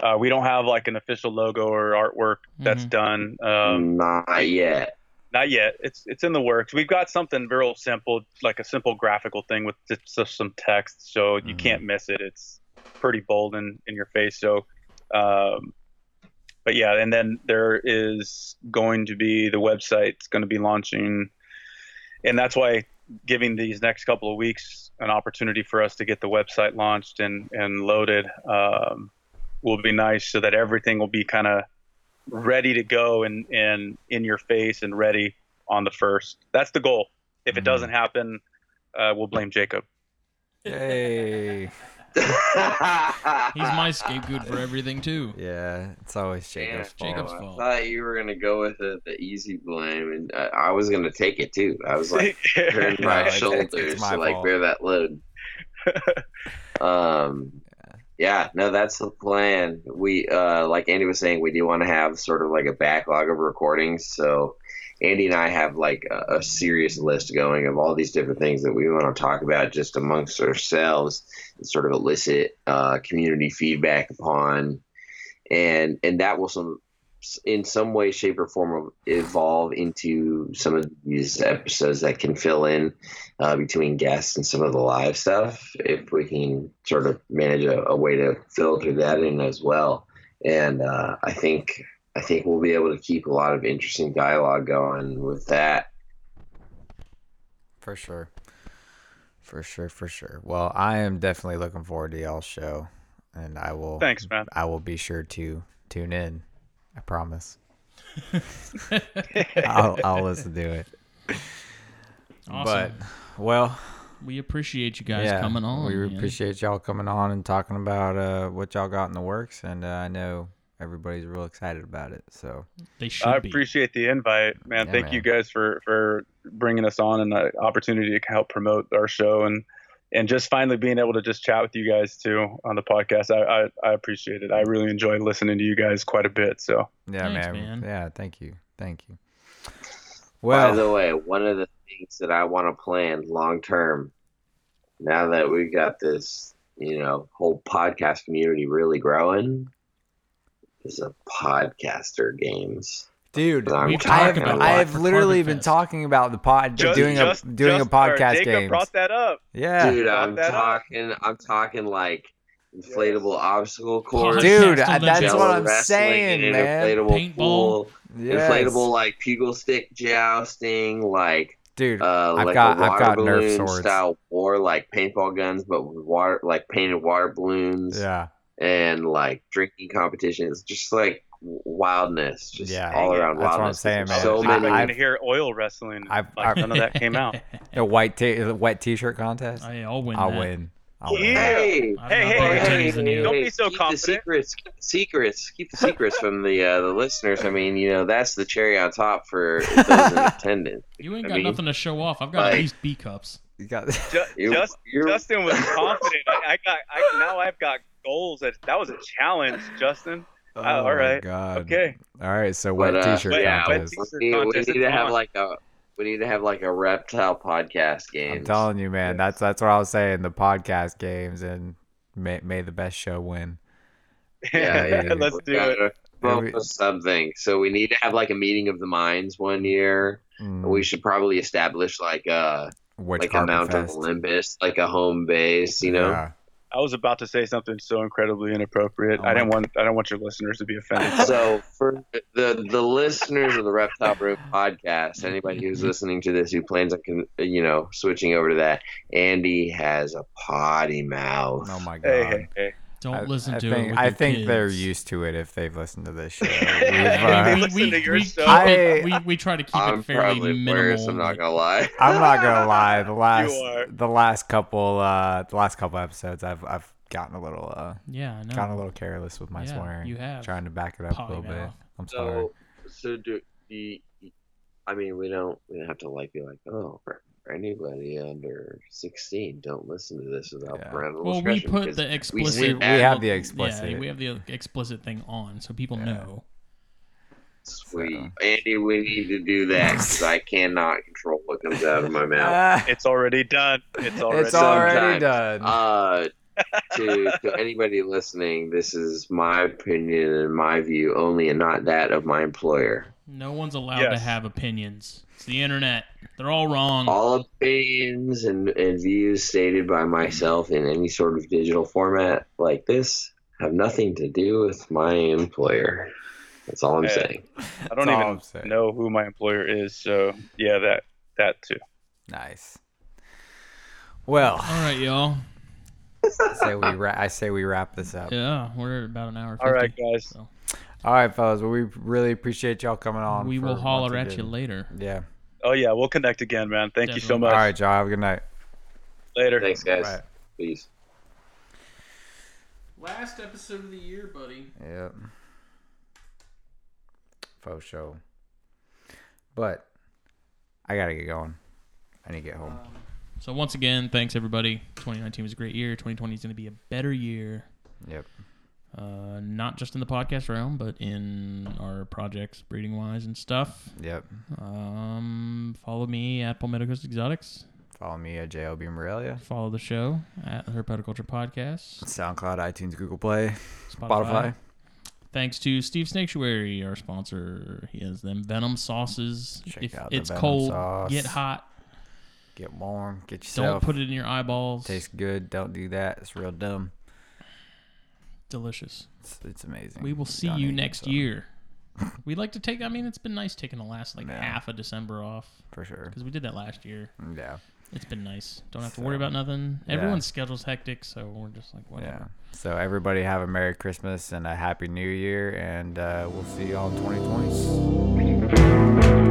Uh, we don't have like an official logo or artwork that's Mhm. done. Um, Not yet. Not yet. It's it's in the works. We've got something real simple, like a simple graphical thing with just, just some text, so you Mhm. can't miss it. It's pretty bold in, in your face. So, um, but yeah, and then there is going to be the website's going to be launching, and that's why giving these next couple of weeks an opportunity for us to get the website launched and and loaded um, will be nice, so that everything will be kind of ready to go and, and in your face and ready on the first. That's the goal. If it Mhm. doesn't happen, uh, we'll blame Jacob. Yay! He's my scapegoat for everything too. Yeah, it's always Jacob's Damn, Jacob's fault. I thought you were gonna go with the, the easy blame, and I, I was gonna take it too. I was like, turn No, my it's- it's- shoulders it's my to like fault. bear that load. Um, yeah, no, that's the plan. We, uh, like Andy was saying, we do want to have sort of like a backlog of recordings. So Andy and I have like a, a serious list going of all these different things that we want to talk about just amongst ourselves and sort of elicit uh, community feedback upon, and and that will some in some way, shape, or form evolve into some of these episodes that can fill in uh, between guests and some of the live stuff. If we can sort of manage a, a way to filter that in as well, and uh, I think I think we'll be able to keep a lot of interesting dialogue going with that. For sure. For sure, for sure. Well, I am definitely looking forward to y'all's show, and I will. Thanks, man. I will be sure to tune in. I promise. I'll, I'll listen to it. Awesome. But well, we appreciate you guys yeah, coming on. We man. appreciate y'all coming on and talking about uh, what y'all got in the works, and uh, I know everybody's real excited about it. So They should I be. appreciate the invite, man. Yeah, Thank man. you guys for for bringing us on and the opportunity to help promote our show and and just finally being able to just chat with you guys too on the podcast. I I, I appreciate it. I really enjoy listening to you guys quite a bit. So yeah, Thanks, man. man. Yeah, thank you, thank you. Well, by the way, one of the things that I want to plan long term, now that we've got this, you know, whole podcast community really growing, is a podcaster games. dude, I'm We've talking I've I've literally been talking about the pod Ju- doing just- a doing just- a podcast or Jacob game. brought that up. Yeah, Dude, I'm that up. talking. I'm talking like inflatable obstacle course, dude, I- that's what I'm saying, man. Inflatable Paintball. pool, Yes. inflatable like pugil stick jousting, like dude. uh, I've like got- a I've water got Nerf balloon swords. style war, like paintball guns, but with water, like painted water balloons, yeah, and like drinking competitions, just like wildness, just Yeah. all around That's what I'm wildness. saying, man. So I was many. I've- to hear oil wrestling. I've- like I've- none of that came out. a white t- a wet T-shirt contest. I, I'll win. I'll that. win. I'll win. Yeah. Hey, Hey, hey, hey, opportunities than you. Don't be so keep confident. The secrets, keep the secrets, keep the secrets from the uh, the listeners. I mean, you know, that's the cherry on top for those in attendance. You ain't I got mean, nothing to show off. I've got like- at least B cups. You got Ju- You- Just, you're- Justin was confident. I, I got. I, now I've got goals. That that was a challenge, Justin. Oh all my right. God. Okay. All right. So wet But, uh, T-shirt Wet- wet contest. t- we need, we need to have on. like a we need to have like a reptile podcast game. I'm telling you, man. That's that's what I was saying. The podcast games and may, may the best show win. Yeah, yeah, Let's do it. gotta come up Every- with something. So we need to have like a meeting of the minds one year. Mm, We should probably establish like a which like a Mount Fest. Olympus, like a home base. You know. Yeah. I was about to say something so incredibly inappropriate. Oh I didn't want. I don't want your listeners to be offended. So for the the listeners of the Reptile Room podcast, anybody who's listening to this who plans on you know switching over to that, Andy has a potty mouth. Oh my god. hey, hey, hey. Don't I, listen I to think, it. With I your think they're used to it if they've listened to this show. Yeah, We've, we uh, listen to your we show. keep I- it- we, we try to keep I'm it fairly minimal. worse. I'm not gonna lie. I'm not gonna lie. The last the last couple uh the last couple episodes I've I've gotten a little uh yeah, I know. gotten a little careless with my Yeah, swearing. you have. Trying to back it up Potty a little bit. I'm sorry. So so do you, I mean we don't we don't have to like be like oh for, for anybody under 16 don't listen to this without Yeah. parental Well, we put the explicit. we have the explicit. Yeah, we have the explicit thing on, so people Yeah. know. Sweet. Andy, we need to do that because I cannot control what comes out of my mouth. It's already done. It's already. it's already Sometimes. done. Uh, to, to anybody listening, this is my opinion and my view only, and not that of my employer. No one's allowed to have opinions. It's the internet. They're all wrong. All opinions and, and views stated by myself in any sort of digital format like this have nothing to do with my employer. That's all I'm Yeah. saying. I don't That's even saying. know who my employer is. So yeah, that that too. nice. Well, all right, y'all. I say we ra- I say we wrap this up. Yeah, we're at about an hour. 50, All right, guys. so All right, fellas. Well, we really appreciate y'all coming on. we will once holler at you later. Yeah. Oh yeah, we'll connect again, man. Thank you so much. All right, y'all. Have a good night. Later. Thanks, guys. Right. Peace. Last episode of the year, buddy. Yep. Faux show. But I gotta get going. I need to get home. Um, So once again, thanks everybody. 2019 was a great year. 2020 is going to be a better year. Yep. Uh, not just in the podcast realm, but in our projects, breeding wise and stuff. Yep. Um, follow me at Palmetto Coast Exotics. Follow me at JLB Morelia. Follow the show at the Herpetoculture Podcast. SoundCloud, iTunes, Google Play, Spotify. Spotify. Thanks to Steve Snaketuary, our sponsor. He has them Venom sauces. Check if out the it's cold, sauce. get hot. Get warm. Get yourself. Don't put it in your eyeballs. Tastes good. Don't do that. It's real dumb. Delicious. It's, it's amazing. We will see you next so, year. we like to take. I mean, it's been nice taking the last like Yeah. half of December off For sure. because we did that last year. Yeah. It's been nice. Don't have to So, worry about nothing. yeah. Everyone's schedule's hectic, so we're just like whatever. Yeah. So everybody have a Merry Christmas and a Happy New Year, and uh, we'll see y'all in 2020.